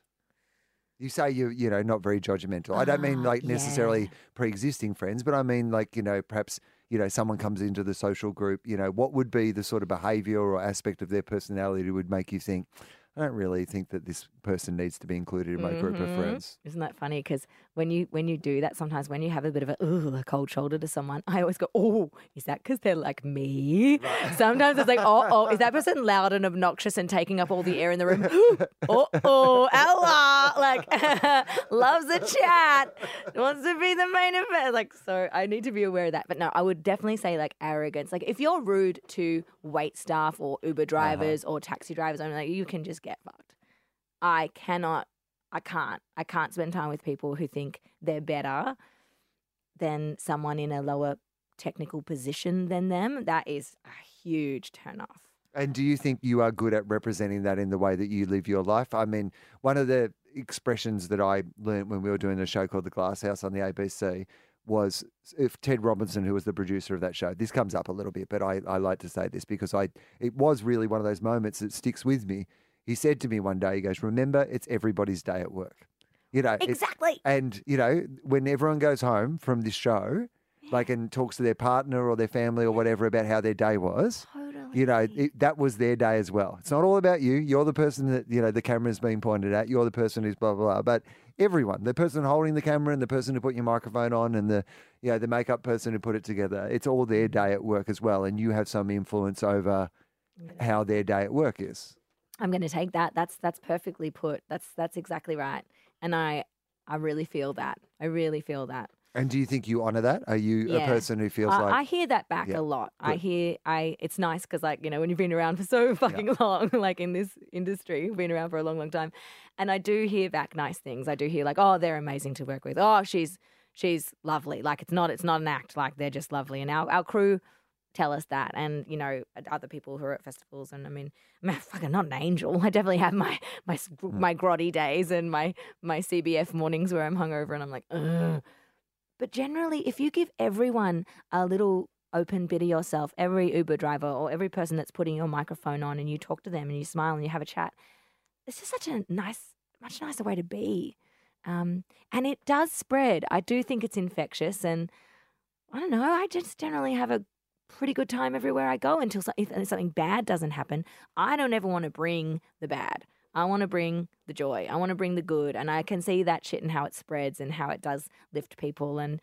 You say you you know not very judgmental. I don't mean Ah, like necessarily yeah. pre-existing friends, but I mean like you know perhaps you know someone comes into the social group. You know what would be the sort of behaviour or aspect of their personality would make you think, I don't really think that this person needs to be included in my group of Mhm. friends. Isn't that funny? Because when you when you do that, sometimes when you have a bit of a, a cold shoulder to someone, I always go, "Oh, is that because they're like me?" Sometimes it's like, "Oh, oh, is that person loud and obnoxious and taking up all the air in the room?" oh, oh, Ella, like loves a chat, wants to be the main event. Like, so I need to be aware of that. But no, I would definitely say like arrogance. Like, if you're rude to wait staff or Uber drivers or taxi drivers, I'm like, you can just get fucked. I cannot, I can't, I can't spend time with people who think they're better than someone in a lower technical position than them. That is a huge turn off. And do you think you are good at representing that in the way that you live your life? I mean, one of the expressions that I learned when we were doing a show called The Glass House on the ABC was if Ted Robinson, who was the producer of that show, this comes up a little bit, but I, I like to say this because I it was really one of those moments that sticks with me. He said to me one day, he goes, Remember, it's everybody's day at work. You know, Exactly. and you know, when everyone goes home from this show, like and talks to their partner or their family or whatever about how their day was, Totally. you know, it, that was their day as well. It's not all about you. You're the person that, you know, the camera's being pointed at. You're the person who's blah, blah, blah. But everyone, the person holding the camera and the person who put your microphone on and the, you know, the makeup person who put it together, it's all their mm. day at work as well. And you have some influence over how their day at work is. I'm going to take that. That's that's perfectly put. That's that's exactly right. And I I really feel that. I really feel that. And do you think you honor that? Are you a person who feels I, like, I hear that back Yeah, a lot. I hear I it's nice because like you know when you've been around for so fucking long, like in this industry, been around for a long, long time, and I do hear back nice things. I do hear like, oh, they're amazing to work with. Oh, she's she's lovely. Like it's not it's not an act. Like they're just lovely. And our our crew tell us that, and you know other people who are at festivals. And I mean, I'm fucking not an angel. I definitely have my my Mm. my grotty days and my my CBF mornings where I'm hungover and I'm like, ugh. But generally, if you give everyone a little open bit of yourself, every Uber driver or every person that's putting your microphone on and you talk to them and you smile and you have a chat, it's just such a nice, much nicer way to be. Um, and it does spread. I do think it's infectious. And I don't know, I just generally have a pretty good time everywhere I go until something bad doesn't happen. I don't ever want to bring the bad. I want to bring the joy. I want to bring the good, and I can see that shit and how it spreads and how it does lift people. And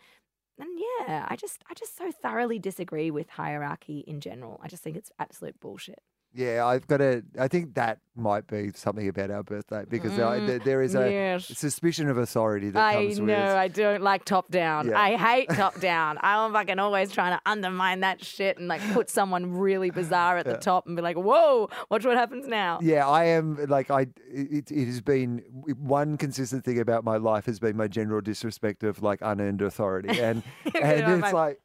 and yeah, I just I just so thoroughly disagree with hierarchy in general. I just think it's absolute bullshit. Yeah, I've got to, I think that might be something about our birthday because I, Mm, there, there is a yes. suspicion of authority that I comes with. I know. I don't like top down. Yeah. I hate top down. I'm fucking always trying to undermine that shit and like put someone really bizarre at the top and be like, "Whoa, watch what happens now." Yeah, I am like I. It, it has been one consistent thing about my life has been my general disrespect of like unearned authority, and and it's like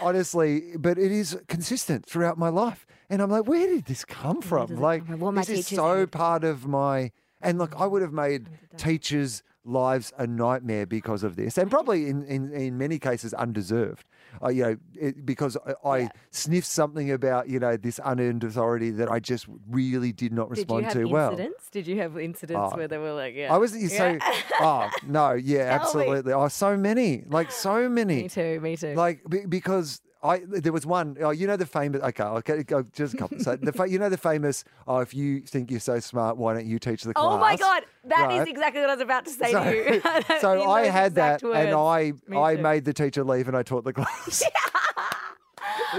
honestly, but it is consistent throughout my life, and I'm like, where did this come from? Like come from? This is so part of my. And look, I would have made teachers lives a nightmare because of this, and probably in, in, in many cases undeserved. Uh, you know, it, because I, I Yeah. sniffed something about you know this unearned authority that I just really did not Did you respond have to well. incidents? Did you have incidents Oh, where they were like, yeah. I was you so oh no, yeah, Tell me. absolutely. Oh, so many, like so many. me too, me too. Like be- because I there was one oh you know the famous okay I'll get, go just a couple so the fa- you know the famous oh if you think you're so smart why don't you teach the class oh my God, that is Right. exactly what I was about to say so, to you. so I had that exact and. I Me I too. made the teacher leave and I taught the class It's-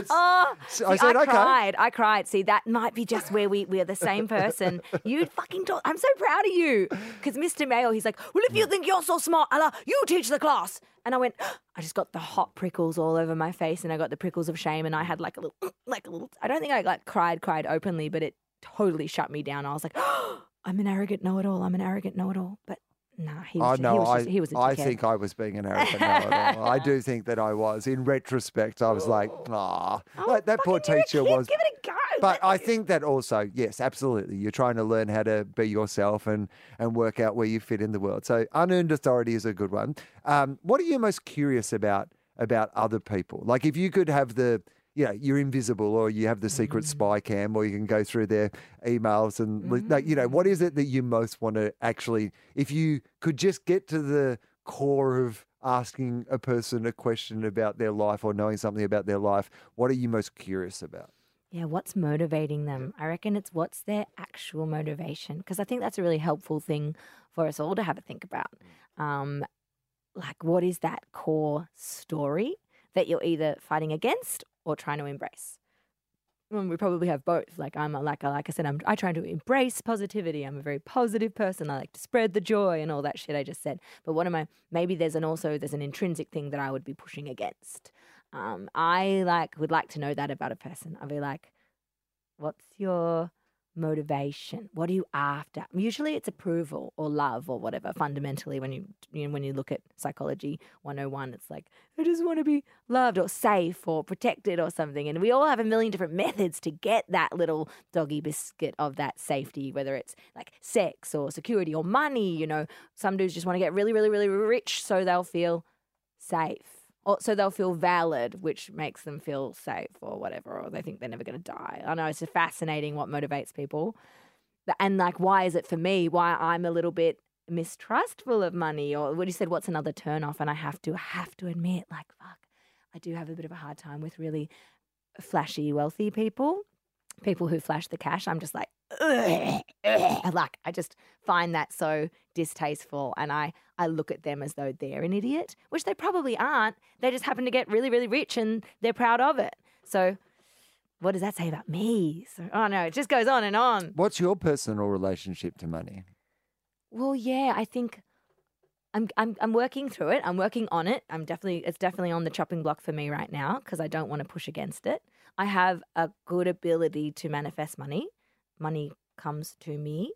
Oh, see, I said, "Okay." cried. I cried. See, that might be just where we we're the same person. You fucking talk. I'm so proud of you. Because Mr. Mayo, he's like, well, if you think you're so smart, Ella, you teach the class. And I went, I just got the hot prickles all over my face, and I got the prickles of shame, and I had like a little, like a little. I don't think I like cried, cried openly, but it totally shut me down. I was like, I'm an arrogant know-it-all. I'm an arrogant know-it-all. But nah, he was, no, he was, I, just, he was I think I was being an arrogant know-it-all. I do think that I was. In retrospect, I was like, ah, Oh, that, that poor fucking you're a teacher was. Give it a go. But I think that also, yes, absolutely. You're trying to learn how to be yourself and, and work out where you fit in the world. So unearned authority is a good one. Um, what are you most curious about about other people? Like if you could have the, you know, you're invisible or you have the secret Mm. spy cam or you can go through their emails and, li- like, you know, what is it that you most want to actually, if you could just get to the core of asking a person a question about their life or knowing something about their life, what are you most curious about? Yeah, what's motivating them? I reckon it's what's their actual motivation. Because I think that's a really helpful thing for us all to have a think about. Um, like, what is that core story that you're either fighting against or trying to embrace? We probably have both. Like I'm a, like like I said, I'm I try to embrace positivity. I'm a very positive person. I like to spread the joy and all that shit I just said. But what am I? Maybe there's an also there's an intrinsic thing that I would be pushing against. Um, I like would like to know that about a person. I'd be like, what's your motivation? What are you after? Usually it's approval or love or whatever. Fundamentally, when you, you know, when you look at psychology 101, it's like, I just want to be loved or safe or protected or something. And we all have a million different methods to get that little doggy biscuit of that safety, whether it's like sex or security or money. You know, some dudes just want to get really, really, really rich so they'll feel safe. So they'll feel valid, which makes them feel safe or whatever, or they think they're never going to die. I know it's just fascinating what motivates people. And like, why is it for me? Why I'm a little bit mistrustful of money, or what you said, what's another turn off? And I have to, have to admit, like, fuck, I do have a bit of a hard time with really flashy, wealthy people. People who flash the cash, I'm just like, ugh, ugh. like I just find that so distasteful, and I I look at them as though they're an idiot, which they probably aren't. They just happen to get really, really rich, and they're proud of it. So, what does that say about me? So, oh no, it just goes on and on. What's your personal relationship to money? Well, yeah, I think I'm I'm I'm working through it. I'm working on it. I'm definitely it's definitely on the chopping block for me right now because I don't want to push against it. I have a good ability to manifest money. Money comes to me.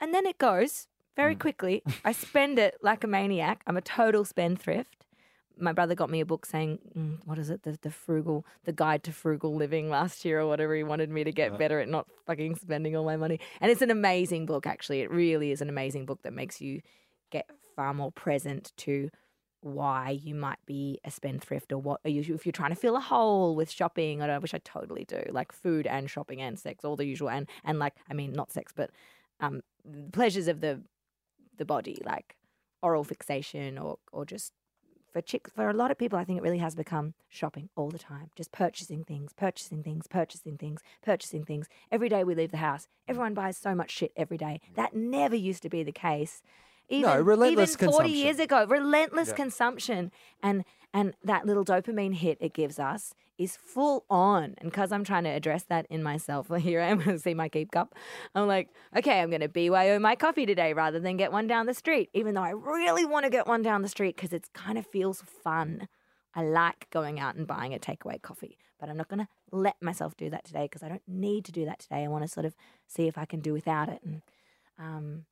And then it goes very quickly. I spend it like a maniac. I'm a total spendthrift. My brother got me a book saying, mm, what is it? The, the frugal, the guide to frugal living last year or whatever. He wanted me to get better at not fucking spending all my money. And it's an amazing book, actually. It really is an amazing book that makes you get far more present to why you might be a spendthrift or what are you if you're trying to fill a hole with shopping or which I totally do like food and shopping and sex all the usual and and like I mean not sex but um pleasures of the the body like oral fixation or or just for chicks for a lot of people I think it really has become shopping all the time just purchasing things purchasing things purchasing things purchasing things. Every day we leave the house everyone buys so much shit every day. That never used to be the case even, relentless even 40 years ago relentless Yeah. consumption. And and that little dopamine hit it gives us is full on. And because i'm trying to address that in myself here i am going to see my keep cup. I'm like okay i'm going to byo my coffee today rather than get one down the street even though i really want to get one down the street because it kind of feels fun. I like going out and buying a takeaway coffee but i'm not going to let myself do that today because i don't need to do that today. I want to sort of see if i can do without it. And um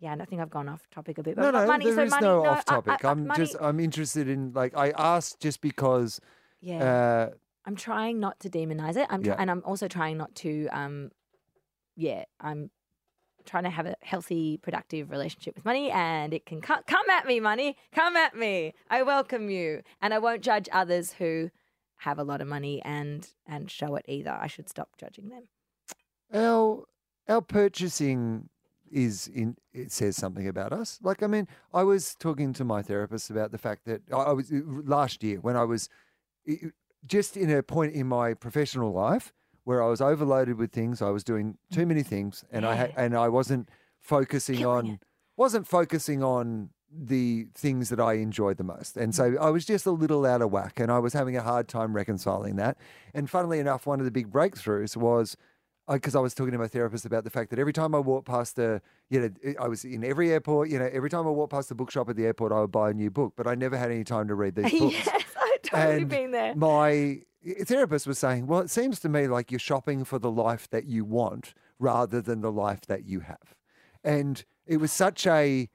yeah, and I think I've gone off topic a bit. But No, no, money, there so is money, no I- off topic. I- I'm money- just I'm interested in like I asked just because yeah. uh, I'm trying not to demonize it. I'm tr- Yeah. and I'm also trying not to um yeah, I'm trying to have a healthy, productive relationship with money, and it can come, come at me, money, come at me. I welcome you, and I won't judge others who have a lot of money and and show it either. I should stop judging them. our our purchasing is in it says something about us like i mean i was talking to my therapist about the fact that i I was last year when i was just in a point in my professional life where i was overloaded with things i was doing too many things and i had Yeah. and i wasn't focusing Killing on it. wasn't focusing on the things that I enjoyed the most. And so Mm. I was just a little out of whack and I was having a hard time reconciling that. And funnily enough, one of the big breakthroughs was because I was talking to my therapist about the fact that every time I walked past the, you know, I was in every airport, you know, every time I walked past the bookshop at the airport, I would buy a new book, but I never had any time to read these books. yes, I've totally And been there. My therapist was saying, well, it seems to me like you're shopping for the life that you want rather than the life that you have. And it was such a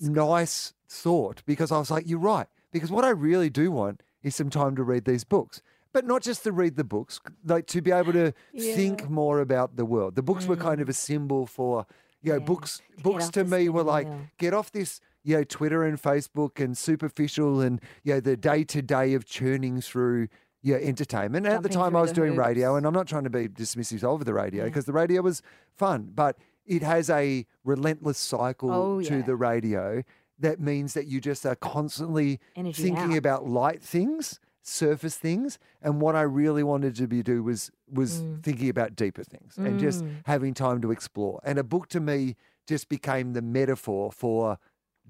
nice thought because I was like, you're right. Because what I really do want is some time to read these books. But not just to read the books, like to be able to think more about the world. The books were kind of a symbol for, you know, Yeah. books. Get Books to me were like, get off this, you know, Twitter and Facebook and superficial and you know the day to day of churning through your entertainment. And at the time, I was doing radio, and I'm not trying to be dismissive of the radio Yeah. because the radio was fun, but it has a relentless cycle Oh, to yeah. the radio that means that you just are constantly Energy thinking out. about light things surface things and what i really wanted to be do was was Mm. thinking about deeper things and just having time to explore and a book to me just became the metaphor for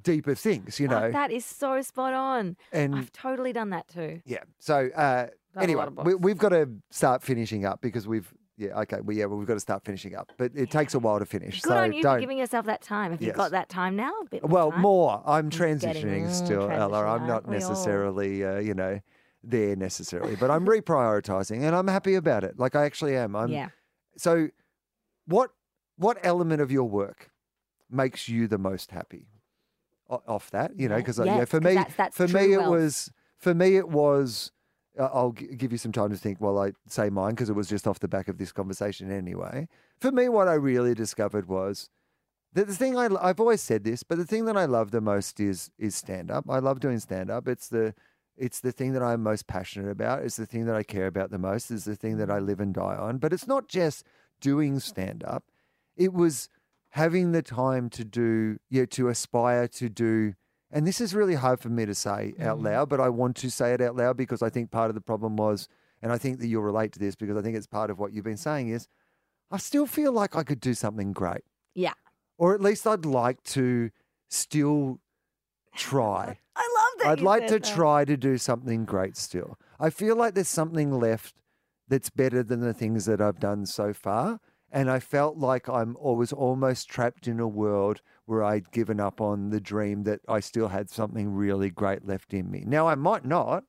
deeper things you Oh, know that is so spot on. and I've totally done that too. yeah so uh a anyway we, we've got to start finishing up because we've yeah okay well yeah well, we've got to start finishing up but it takes a while to finish Good so on you don't for giving yourself that time. Have you Yes. got that time now? A bit more Well, time? more. I'm transitioning mm, still, Ella. I'm not aren't we all? necessarily, uh, you know, there necessarily, but I'm reprioritizing, and I'm happy about it. Like I actually am. I'm. yeah. So, what what element of your work makes you the most happy? O- Off that, you know, because Yes, for me, that's- that's for me, it was for me it was. Uh, I'll g- give you some time to think while I say mine because it was just off the back of this conversation anyway. For me, what I really discovered was the, the thing I, I've always said this, but the thing that I love the most is is stand up. I love doing stand up. It's the it's the thing that I'm most passionate about. It's the thing that I care about the most. It's the thing that I live and die on. But it's not just doing stand up. It was having the time to do, yeah, to aspire to do. And this is really hard for me to say out Mm. loud, but I want to say it out loud because I think part of the problem was, and I think that you'll relate to this because I think it's part of what you've been saying is, I still feel like I could do something great Yeah. or at least I'd like to still try. I love that. I'd like to that. try to do something great still. I feel like there's something left that's better than the things that I've done so far. And I felt like I'm always almost trapped in a world where I'd given up on the dream that I still had something really great left in me. Now I might not,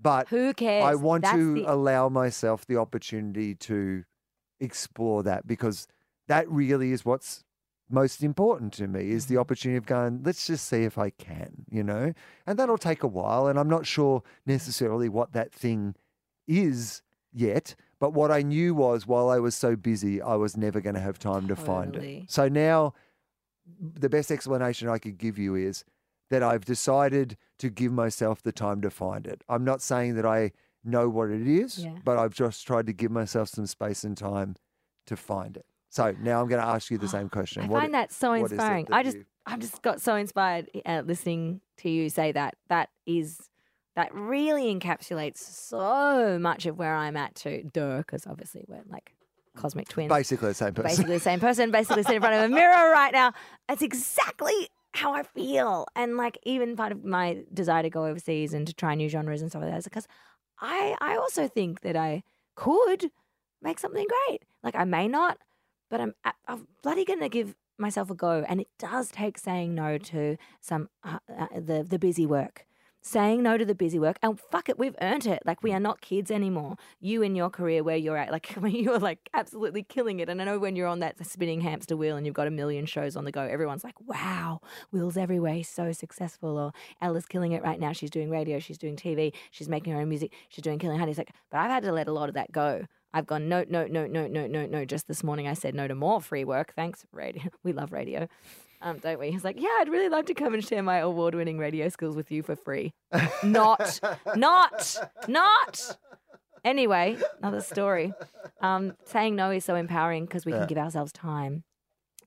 but Who cares? I want That's to the- allow myself the opportunity to explore that because that really is what's most important to me is Mm-hmm. the opportunity of going let's just see if i can you know? And that'll take a while and i'm not sure necessarily what that thing is yet but what i knew was while i was so busy i was never going to have time to find it. So now the best explanation i could give you is that i've decided to give myself the time to find it. I'm not saying that i know what it is Yeah. but i've just tried to give myself some space and time to find it so now i'm going to ask you the same question I What- find that so what is it inspiring. that I just, you- I just got so inspired uh, listening to you say that. That is, that really encapsulates so much of where I'm at too. Duh, because obviously we're like cosmic twins. basically the same person basically the same person, basically sitting in front of a mirror right now. That's exactly how I feel. And like even part of my desire to go overseas and to try new genres and stuff like that is because I I also think that I could make something great. Like I may not, but I'm I'm bloody gonna give myself a go. And it does take saying no to some uh, uh, the the busy work. saying no to the busy work and fuck it we've earned it. Like we are not kids anymore. You in your career where you're at like when you're like absolutely killing it. And i know when you're on that spinning hamster wheel and you've got a million shows on the go everyone's like wow Wil's everywhere so successful or ella's killing it right now. She's doing radio. She's doing tv she's making her own music. She's doing Killing Heidi. It's like but i've had to let a lot of that go I've gone no, no, no, no, no, no, no. Just this morning, I said no to more free work. Thanks, radio. We love radio um, don't we? He's like, yeah, I'd really love to come and share my award-winning radio skills with you for free. not, not, not. Anyway, another story. Um, saying no is so empowering because we can give ourselves time.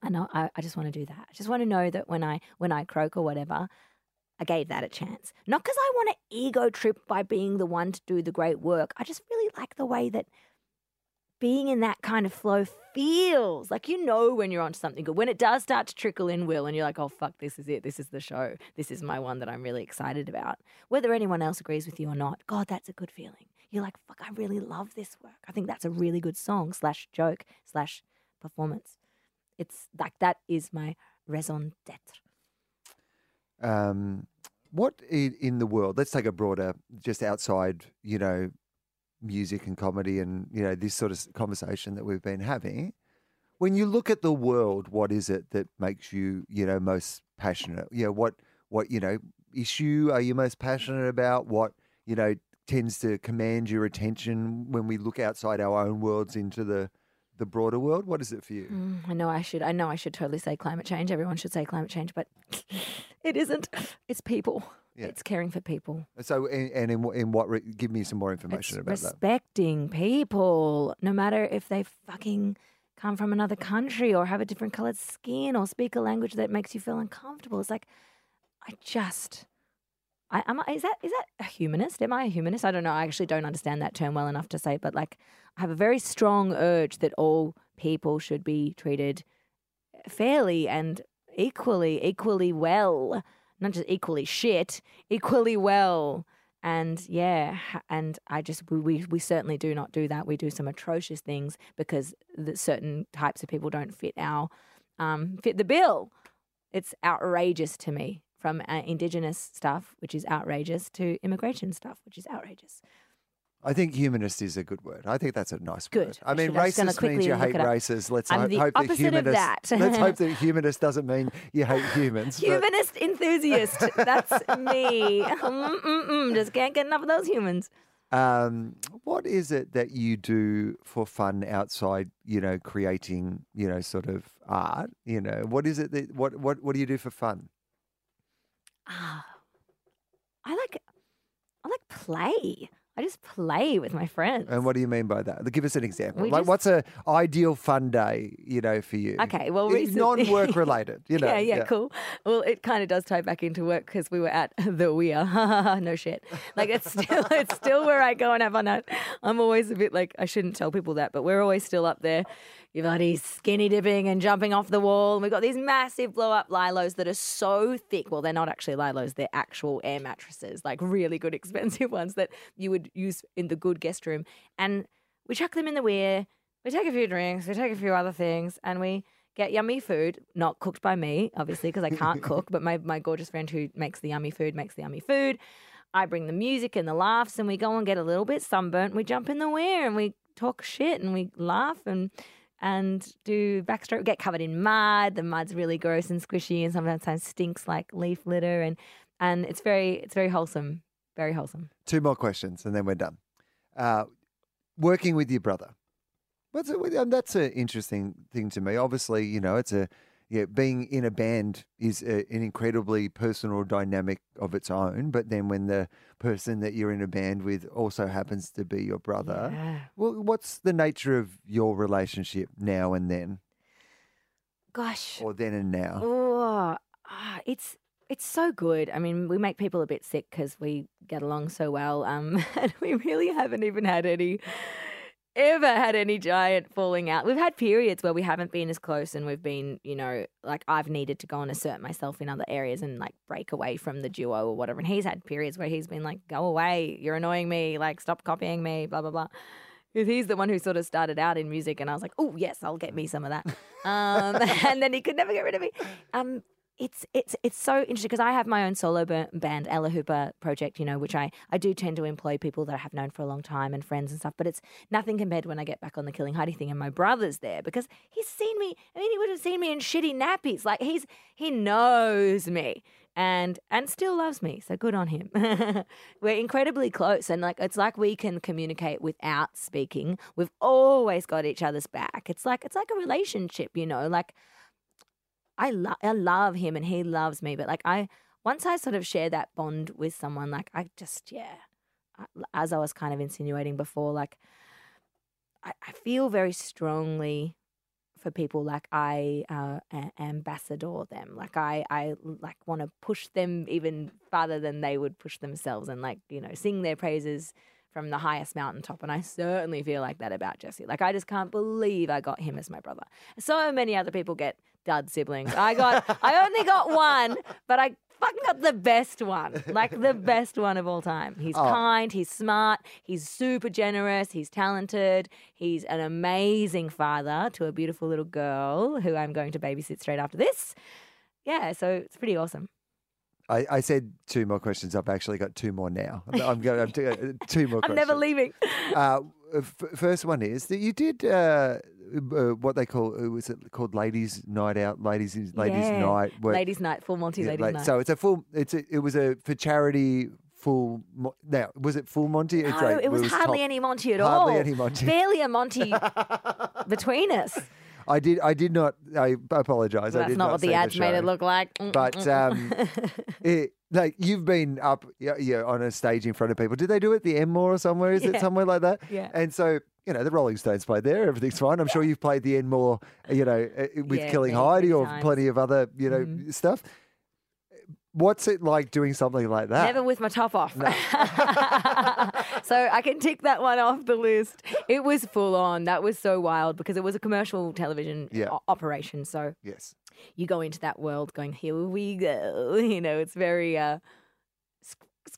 I know. I, I just want to do that. I just want to know that when I when I croak or whatever, I gave that a chance. Not because I want to ego trip by being the one to do the great work. I just really like the way that being in that kind of flow feels like you know when you're onto something good. When it does start to trickle in, Wil, and you're like, oh, fuck, this is it. This is the show. This is my one that I'm really excited about. Whether anyone else agrees with you or not, God, that's a good feeling. You're like, fuck, I really love this work. I think that's a really good song, slash joke, slash performance. It's like that is my raison d'etre. Um, what in, in the world, let's take a broader, just outside, you know, music and comedy and you know this sort of conversation that we've been having when you look at the world what is it that makes you you know most passionate? You know what what you know issue are you most passionate about? What you know tends to command your attention when we look outside our own worlds into the the broader world what is it for you mm, i know i should i know i should totally say climate change everyone should say climate change but it isn't it's people yeah. It's caring for people. So, and, and in, in what, re- give me some more information it's about respecting that. people, no matter if they fucking come from another country or have a different colored skin or speak a language that makes you feel uncomfortable. It's like, I just, I am. I, is that is that a humanist? Am I a humanist? I don't know. I actually don't understand that term well enough to say, but like, I have a very strong urge that all people should be treated fairly and equally, equally well not just equally shit, equally well. And yeah, and I just we, we, certainly do not do that. We do some atrocious things because certain types of people don't fit our um, fit the bill. It's outrageous to me. From uh, indigenous stuff, which is outrageous, to immigration stuff, which is outrageous. I think humanist is a good word. I think that's a nice good. word. I, I mean, racist means you hate races. Let's I'm hope that humanist. That. let's hope that humanist doesn't mean you hate humans. Humanist but... enthusiast. That's me. Mm-mm-mm. Just can't get enough of those humans. Um, what is it that you do for fun outside, you know, creating, you know, sort of art? You know, what is it that what what what do you do for fun? Ah, I like I like play. I just play with my friends. And what do you mean by that? Give us an example. We like, just... what's a ideal fun day, you know, for you? Okay, well, recently... non-work related, you know. yeah, yeah, yeah, cool. Well, it kind of does tie back into work because we were at the weir. no shit. Like it's still, it's still where I go and have fun at. I'm always a bit like I shouldn't tell people that, but we're always still up there You've got these skinny dipping and jumping off the wall. And we've got these massive blow up lilos that are so thick. Well, they're not actually lilos, they're actual air mattresses, like really good, expensive ones that you would use in the good guest room. And we chuck them in the weir. We take a few drinks, we take a few other things, and we get yummy food, not cooked by me, obviously, because I can't cook, but my, my gorgeous friend who makes the yummy food makes the yummy food. I bring the music and the laughs, and we go and get a little bit sunburnt. We jump in the weir and we talk shit and we laugh and and do backstroke, get covered in mud. The mud's really gross and squishy and sometimes stinks like leaf litter and and it's very it's very wholesome, very wholesome. Two more questions and then we're done. Uh, working with your brother. What's it, that's an interesting thing to me. Obviously, you know, it's a yeah, being in a band is a, an incredibly personal dynamic of its own. But then when the person that you're in a band with also happens to be your brother, yeah. well, what's the nature of your relationship now and then? Gosh, or then and now? Oh, ah, it's it's so good. I mean, we make people a bit sick because we get along so well, um, and we really haven't even had any ever had any giant falling out. We've had periods where we haven't been as close and we've been, you know, like I've needed to go and assert myself in other areas and like break away from the duo or whatever. And he's had periods where he's been like, go away, you're annoying me, like stop copying me, blah, blah, blah. Because he's the one who sort of started out in music and I was like, oh, yes, I'll get me some of that. Um, and then he could never get rid of me. Um, it's it's it's so interesting because I have my own solo band, Ella Hooper Project, you know, which I I do tend to employ people that I have known for a long time and friends and stuff. But it's nothing compared when I get back on the Killing Heidi thing and my brother's there because he's seen me. I mean, he would have seen me in shitty nappies. Like he's he knows me and and still loves me. So good on him. We're incredibly close, and like it's like we can communicate without speaking. We've always got each other's back. It's like it's like a relationship, you know, like. I, lo- I love him and he loves me. But like I, once I sort of share that bond with someone, like I just, yeah, I, as I was kind of insinuating before, like I, I feel very strongly for people like I uh, ambassador them. Like I, I like want to push them even farther than they would push themselves and like, you know, sing their praises from the highest mountaintop. And I certainly feel like that about Jesse. Like I just can't believe I got him as my brother. So many other people get dud siblings. I got I only got one, but I fucking got the best one. Like the best one of all time. He's Oh. kind, he's smart, he's super generous, he's talented, he's an amazing father to a beautiful little girl who I'm going to babysit straight after this. Yeah, so it's pretty awesome. I, I said two more questions. I've actually got two more now. I'm going. I'm two, two more. I'm questions. never leaving. Uh, f- first one is that you did uh, uh, what they call uh, was it called ladies' night out, ladies' ladies' Yeah. night. where- Ladies' night, full Monty yeah, ladies' night. So it's a full. It's a, it was a for charity full. Mo- now was it full Monty? It's no, like- it was hardly top- any Monty at hardly all. Hardly any Monty. Barely a Monty between us. I did. I did not. I apologize. I That's did not, not what the ads made it look like. Mm, But mm, mm, um, it, like you've been up, yeah, yeah, on a stage in front of people. Did they do it at the Enmore or somewhere? Is it somewhere like that? Yeah. And so you know the Rolling Stones played there. Everything's fine. I'm sure you've played the Enmore, you know, uh, with Yeah, Killing Heidi or times. plenty of other, you know, Mhm. stuff. What's it like doing something like that? Never with my top off. so I can tick that one off the list. It was full on. That was so wild because it was a commercial television Yeah. o- operation. So Yes. you go into that world going, here we go. You know, it's very uh,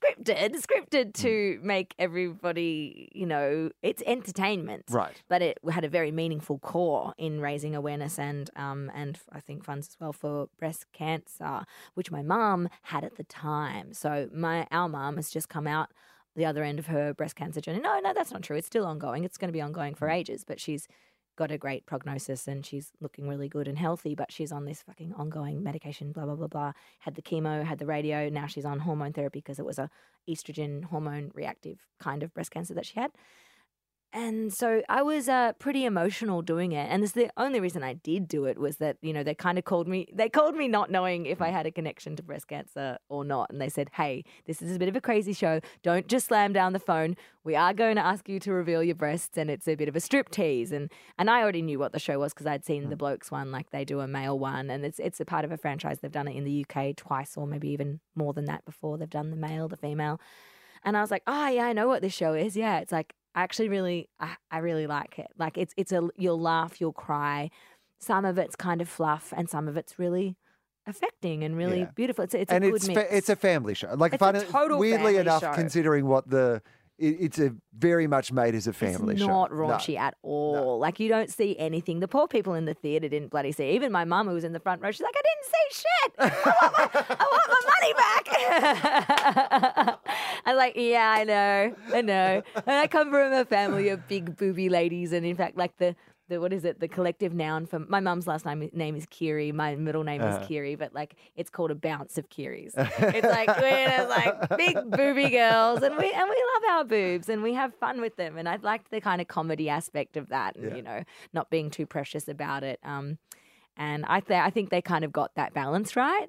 scripted, scripted to make everybody, you know, it's entertainment. Right. But it had a very meaningful core in raising awareness and, um, and I think funds as well for breast cancer, which my mum had at the time. So my our mum has just come out the other end of her breast cancer journey. No, no, that's not true. It's still ongoing. It's going to be ongoing for ages, but she's got a great prognosis and she's looking really good and healthy, but she's on this fucking ongoing medication, blah, blah, blah, blah. Had the chemo, had the radio. Now she's on hormone therapy because it was a estrogen hormone reactive kind of breast cancer that she had. And so I was uh, pretty emotional doing it. And this, the only reason I did do it was that, you know, they kind of called me, they called me not knowing if I had a connection to breast cancer or not. And they said, hey, this is a bit of a crazy show. Don't just slam down the phone. We are going to ask you to reveal your breasts. And it's a bit of a strip tease. And, and I already knew what the show was because I'd seen the blokes one, like they do a male one. And it's, it's a part of a franchise. They've done it in the UK twice or maybe even more than that before. They've done the male, the female. And I was like, oh yeah, I know what this show is. Yeah, it's like I actually really, I, I really like it. Like it's it's a you'll laugh, you'll cry. Some of it's kind of fluff, and some of it's really affecting and really Yeah. beautiful. It's a, it's a good it's mix. fa- it's a family show. Like It's funny, total weirdly enough, show. considering what the it, it's a very much made as a family it's show. not No. raunchy at all. Like you don't see anything. The poor people in the theater didn't bloody see. Even my mum, who was in the front row, she's like, "I didn't see shit. I want my, I want my money back." I'm like, "Yeah, I know, I know." And I come from a family of big booby ladies, and in fact, like the. The, what is it? The collective noun for my mum's last name name is Kiri. My middle name Uh-huh. is Kiri, but like it's called a bounce of Kiris. It's like we're like big booby girls, and we and we love our boobs, and we have fun with them. And I liked the kind of comedy aspect of that, and Yeah. you know, not being too precious about it. Um, and I th- I think they kind of got that balance right.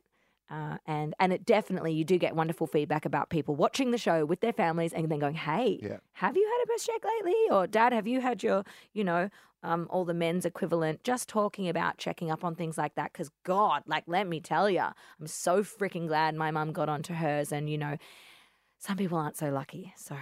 Uh, and and it definitely you do get wonderful feedback about people watching the show with their families and then going, hey, Yeah. have you had a breast check lately? Or dad, have you had your, you know, um, all the men's equivalent? Just talking about checking up on things like that. Because God, like, let me tell you, I'm so freaking glad my mum got onto hers. And you know, some people aren't so lucky. So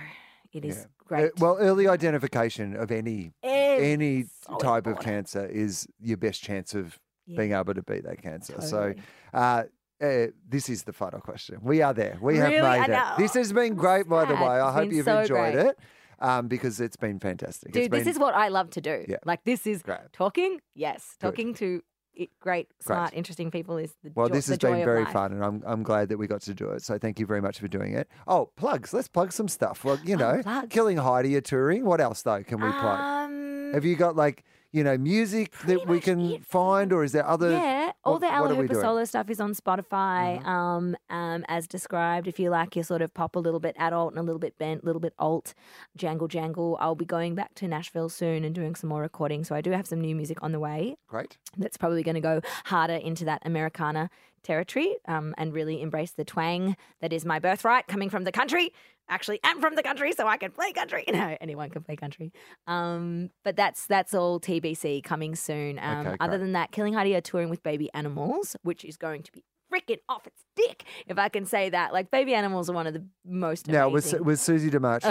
it is Yeah. Uh, great. well, early identification of any It's any so type of cancer is your best chance of Yeah. being able to beat that cancer. So, uh, uh, this is the final question. We are there. We Really? have I made it. know. This has been great, by the sad. way. I It's hope been you've so enjoyed great. it um, because it's been fantastic. Dude, It's this been is what I love to do. Yeah. Like this is great. talking, yes. Good. Talking to i- great, smart, interesting people is the Well, joy, this the has joy been of very life. fun, and I'm I'm glad that we got to do it. So thank you very much for doing it. Oh, plugs. Let's plug some stuff. Well, you know, Oh, plugs. Killing Heidi are touring. What else though can we plug? Um, Have you got like you know music that we much can it. find, or is there other? All what- the Ella Hooper? Mm-hmm. solo stuff is on Spotify, um, um, as described. If you like your sort of pop a little bit adult and a little bit bent, a little bit alt, jangle jangle. I'll be going back to Nashville soon and doing some more recording. So I do have some new music on the way. Great. that's probably going to go harder into that Americana territory um, and really embrace the twang that is my birthright coming from the country. Actually, I'm from the country, so I can play country. No, anyone can play country. Um, but that's that's all TBC coming soon. Um, Okay, other than that, Killing Heidi are touring with Baby Animals, which is going to be freaking off its dick, if I can say that. Like Baby Animals are one of the most Now, was amazing. was Susie DeMarchi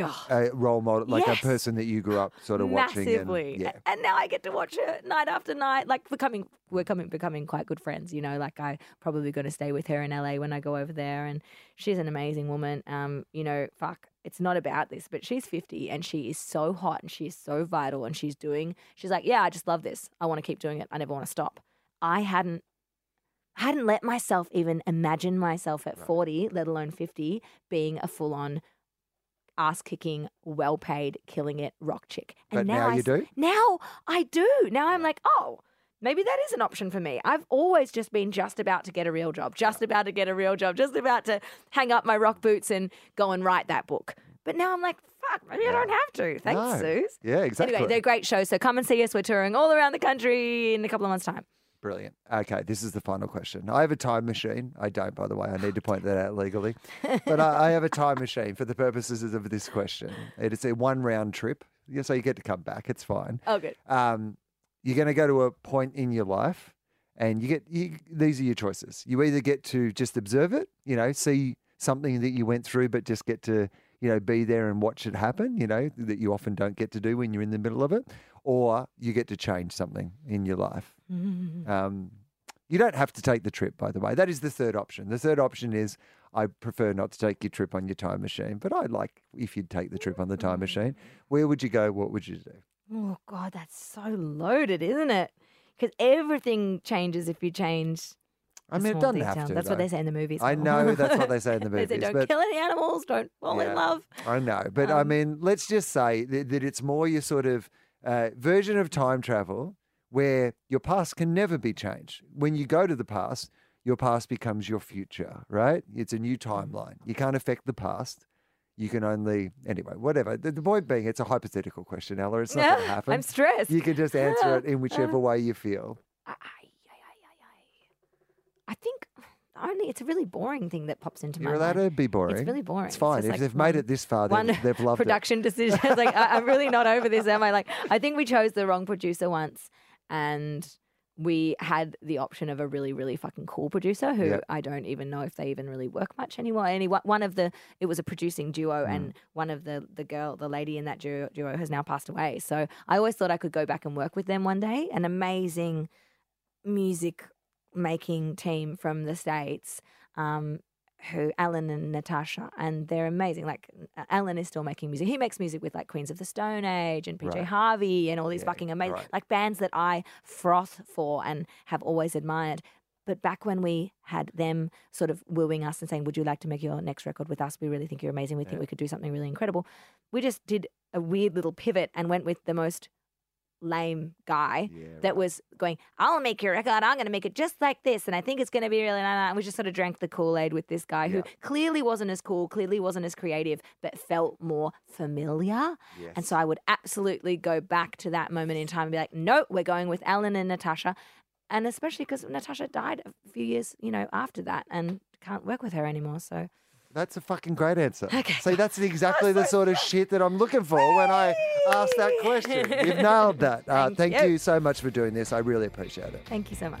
uh, a role model, like Yes. a person that you grew up sort of watching? massively. And, yeah. And now I get to watch her night after night. Like becoming, we're coming, becoming quite good friends. You know, like I probably going to stay with her in LA when I go over there, and she's an amazing woman. Um, you know, fuck, it's not about this, but she's fifty and she is so hot and she is so vital and she's doing. She's like, yeah, I just love this. I want to keep doing it. I never want to stop. I hadn't. I hadn't let myself even imagine myself at 40, let alone 50, being a full on ass kicking, well paid, killing it rock chick. But now I you s- do? Now I do. Now I'm like, oh, maybe that is an option for me. I've always just been just about to get a real job, just about to get a real job, just about to hang up my rock boots and go and write that book. But now I'm like, fuck, maybe I don't have to. Thanks, No. Suze. Yeah, exactly. Anyway, they're great shows. So come and see us. We're touring all around the country in a couple of months' time. Brilliant. Okay, this is the final question. I have a time machine. I don't, by the way. I need to point that out legally. But I, I have a time machine for the purposes of this question. It is a one round trip. Yeah, So you get to come back. It's fine. Oh, good. Um, you're going to go to a point in your life and you get you, these are your choices. You either get to just observe it, you know, see something that you went through, but just get to, you know, be there and watch it happen, you know, that you often don't get to do when you're in the middle of it, or you get to change something in your life. Um, you don't have to take the trip, by the way. That is the third option. The third option is I prefer not to take your trip on your time machine, but I'd like if you'd take the trip on the time machine. Where would you go? What would you do? Oh, God, that's so loaded, isn't it? Because everything changes if you change. I mean, it doesn't have to. That's what they say in the movies. I know that's what they say in the movies. they say don't but kill any animals, don't fall Yeah. in love. I know, but I Um, mean, let's just say that, that it's more your sort of uh, version of time travel where your past can never be changed. When you go to the past, your past becomes your future, right? It's a new timeline. You can't affect the past. You can only, anyway, whatever. The, the point being, it's a hypothetical question, Ella. It's not going to happen. I'm stressed. You can just answer it in whichever way you feel. I, I, I, I, I, I think only it's a really boring thing that pops into You're my allowed mind. to be boring. It's really boring. It's fine. just if like they've made it this far, they've, they've loved it. production decision. It's like I, I'm really not over this, am I? Like I think we chose the wrong producer once, and we had the option of a really, really fucking cool producer who Yep. I don't even know if they even really work much anymore. Any one one of the it was a producing duo, Mm. and one of the the girl, the lady in that duo, duo has now passed away. So I always thought I could go back and work with them one day. An amazing music making team from the states. Um, who Alan and Natasha, and they're amazing. Like Alan is still making music. He makes music with like Queens of the Stone Age and PJ Right. Harvey and all these Yeah, fucking amazing right. like bands that I froth for and have always admired. But back when we had them sort of wooing us and saying, "Would you like to make your next record with us? We really think you're amazing. We think we could do something really incredible." We just did a weird little pivot and went with the most lame guy Yeah, that right. was going, I'll make your record. I'm going to make it just like this. And I think it's going to be really, and we just sort of drank the Kool Aid with this guy who clearly wasn't as cool, clearly wasn't as creative, but felt more familiar. Yes. And so I would absolutely go back to that moment in time and be like, no, we're going with Alan and Natasha. And especially because Natasha died a few years, you know, after that and can't work with her anymore. So That's a fucking great answer. Okay. See, that's exactly the sort of shit that I'm looking for when I ask that question. You've nailed that. Uh, Thank thank you. you so much for doing this. I really appreciate it. thank you so much.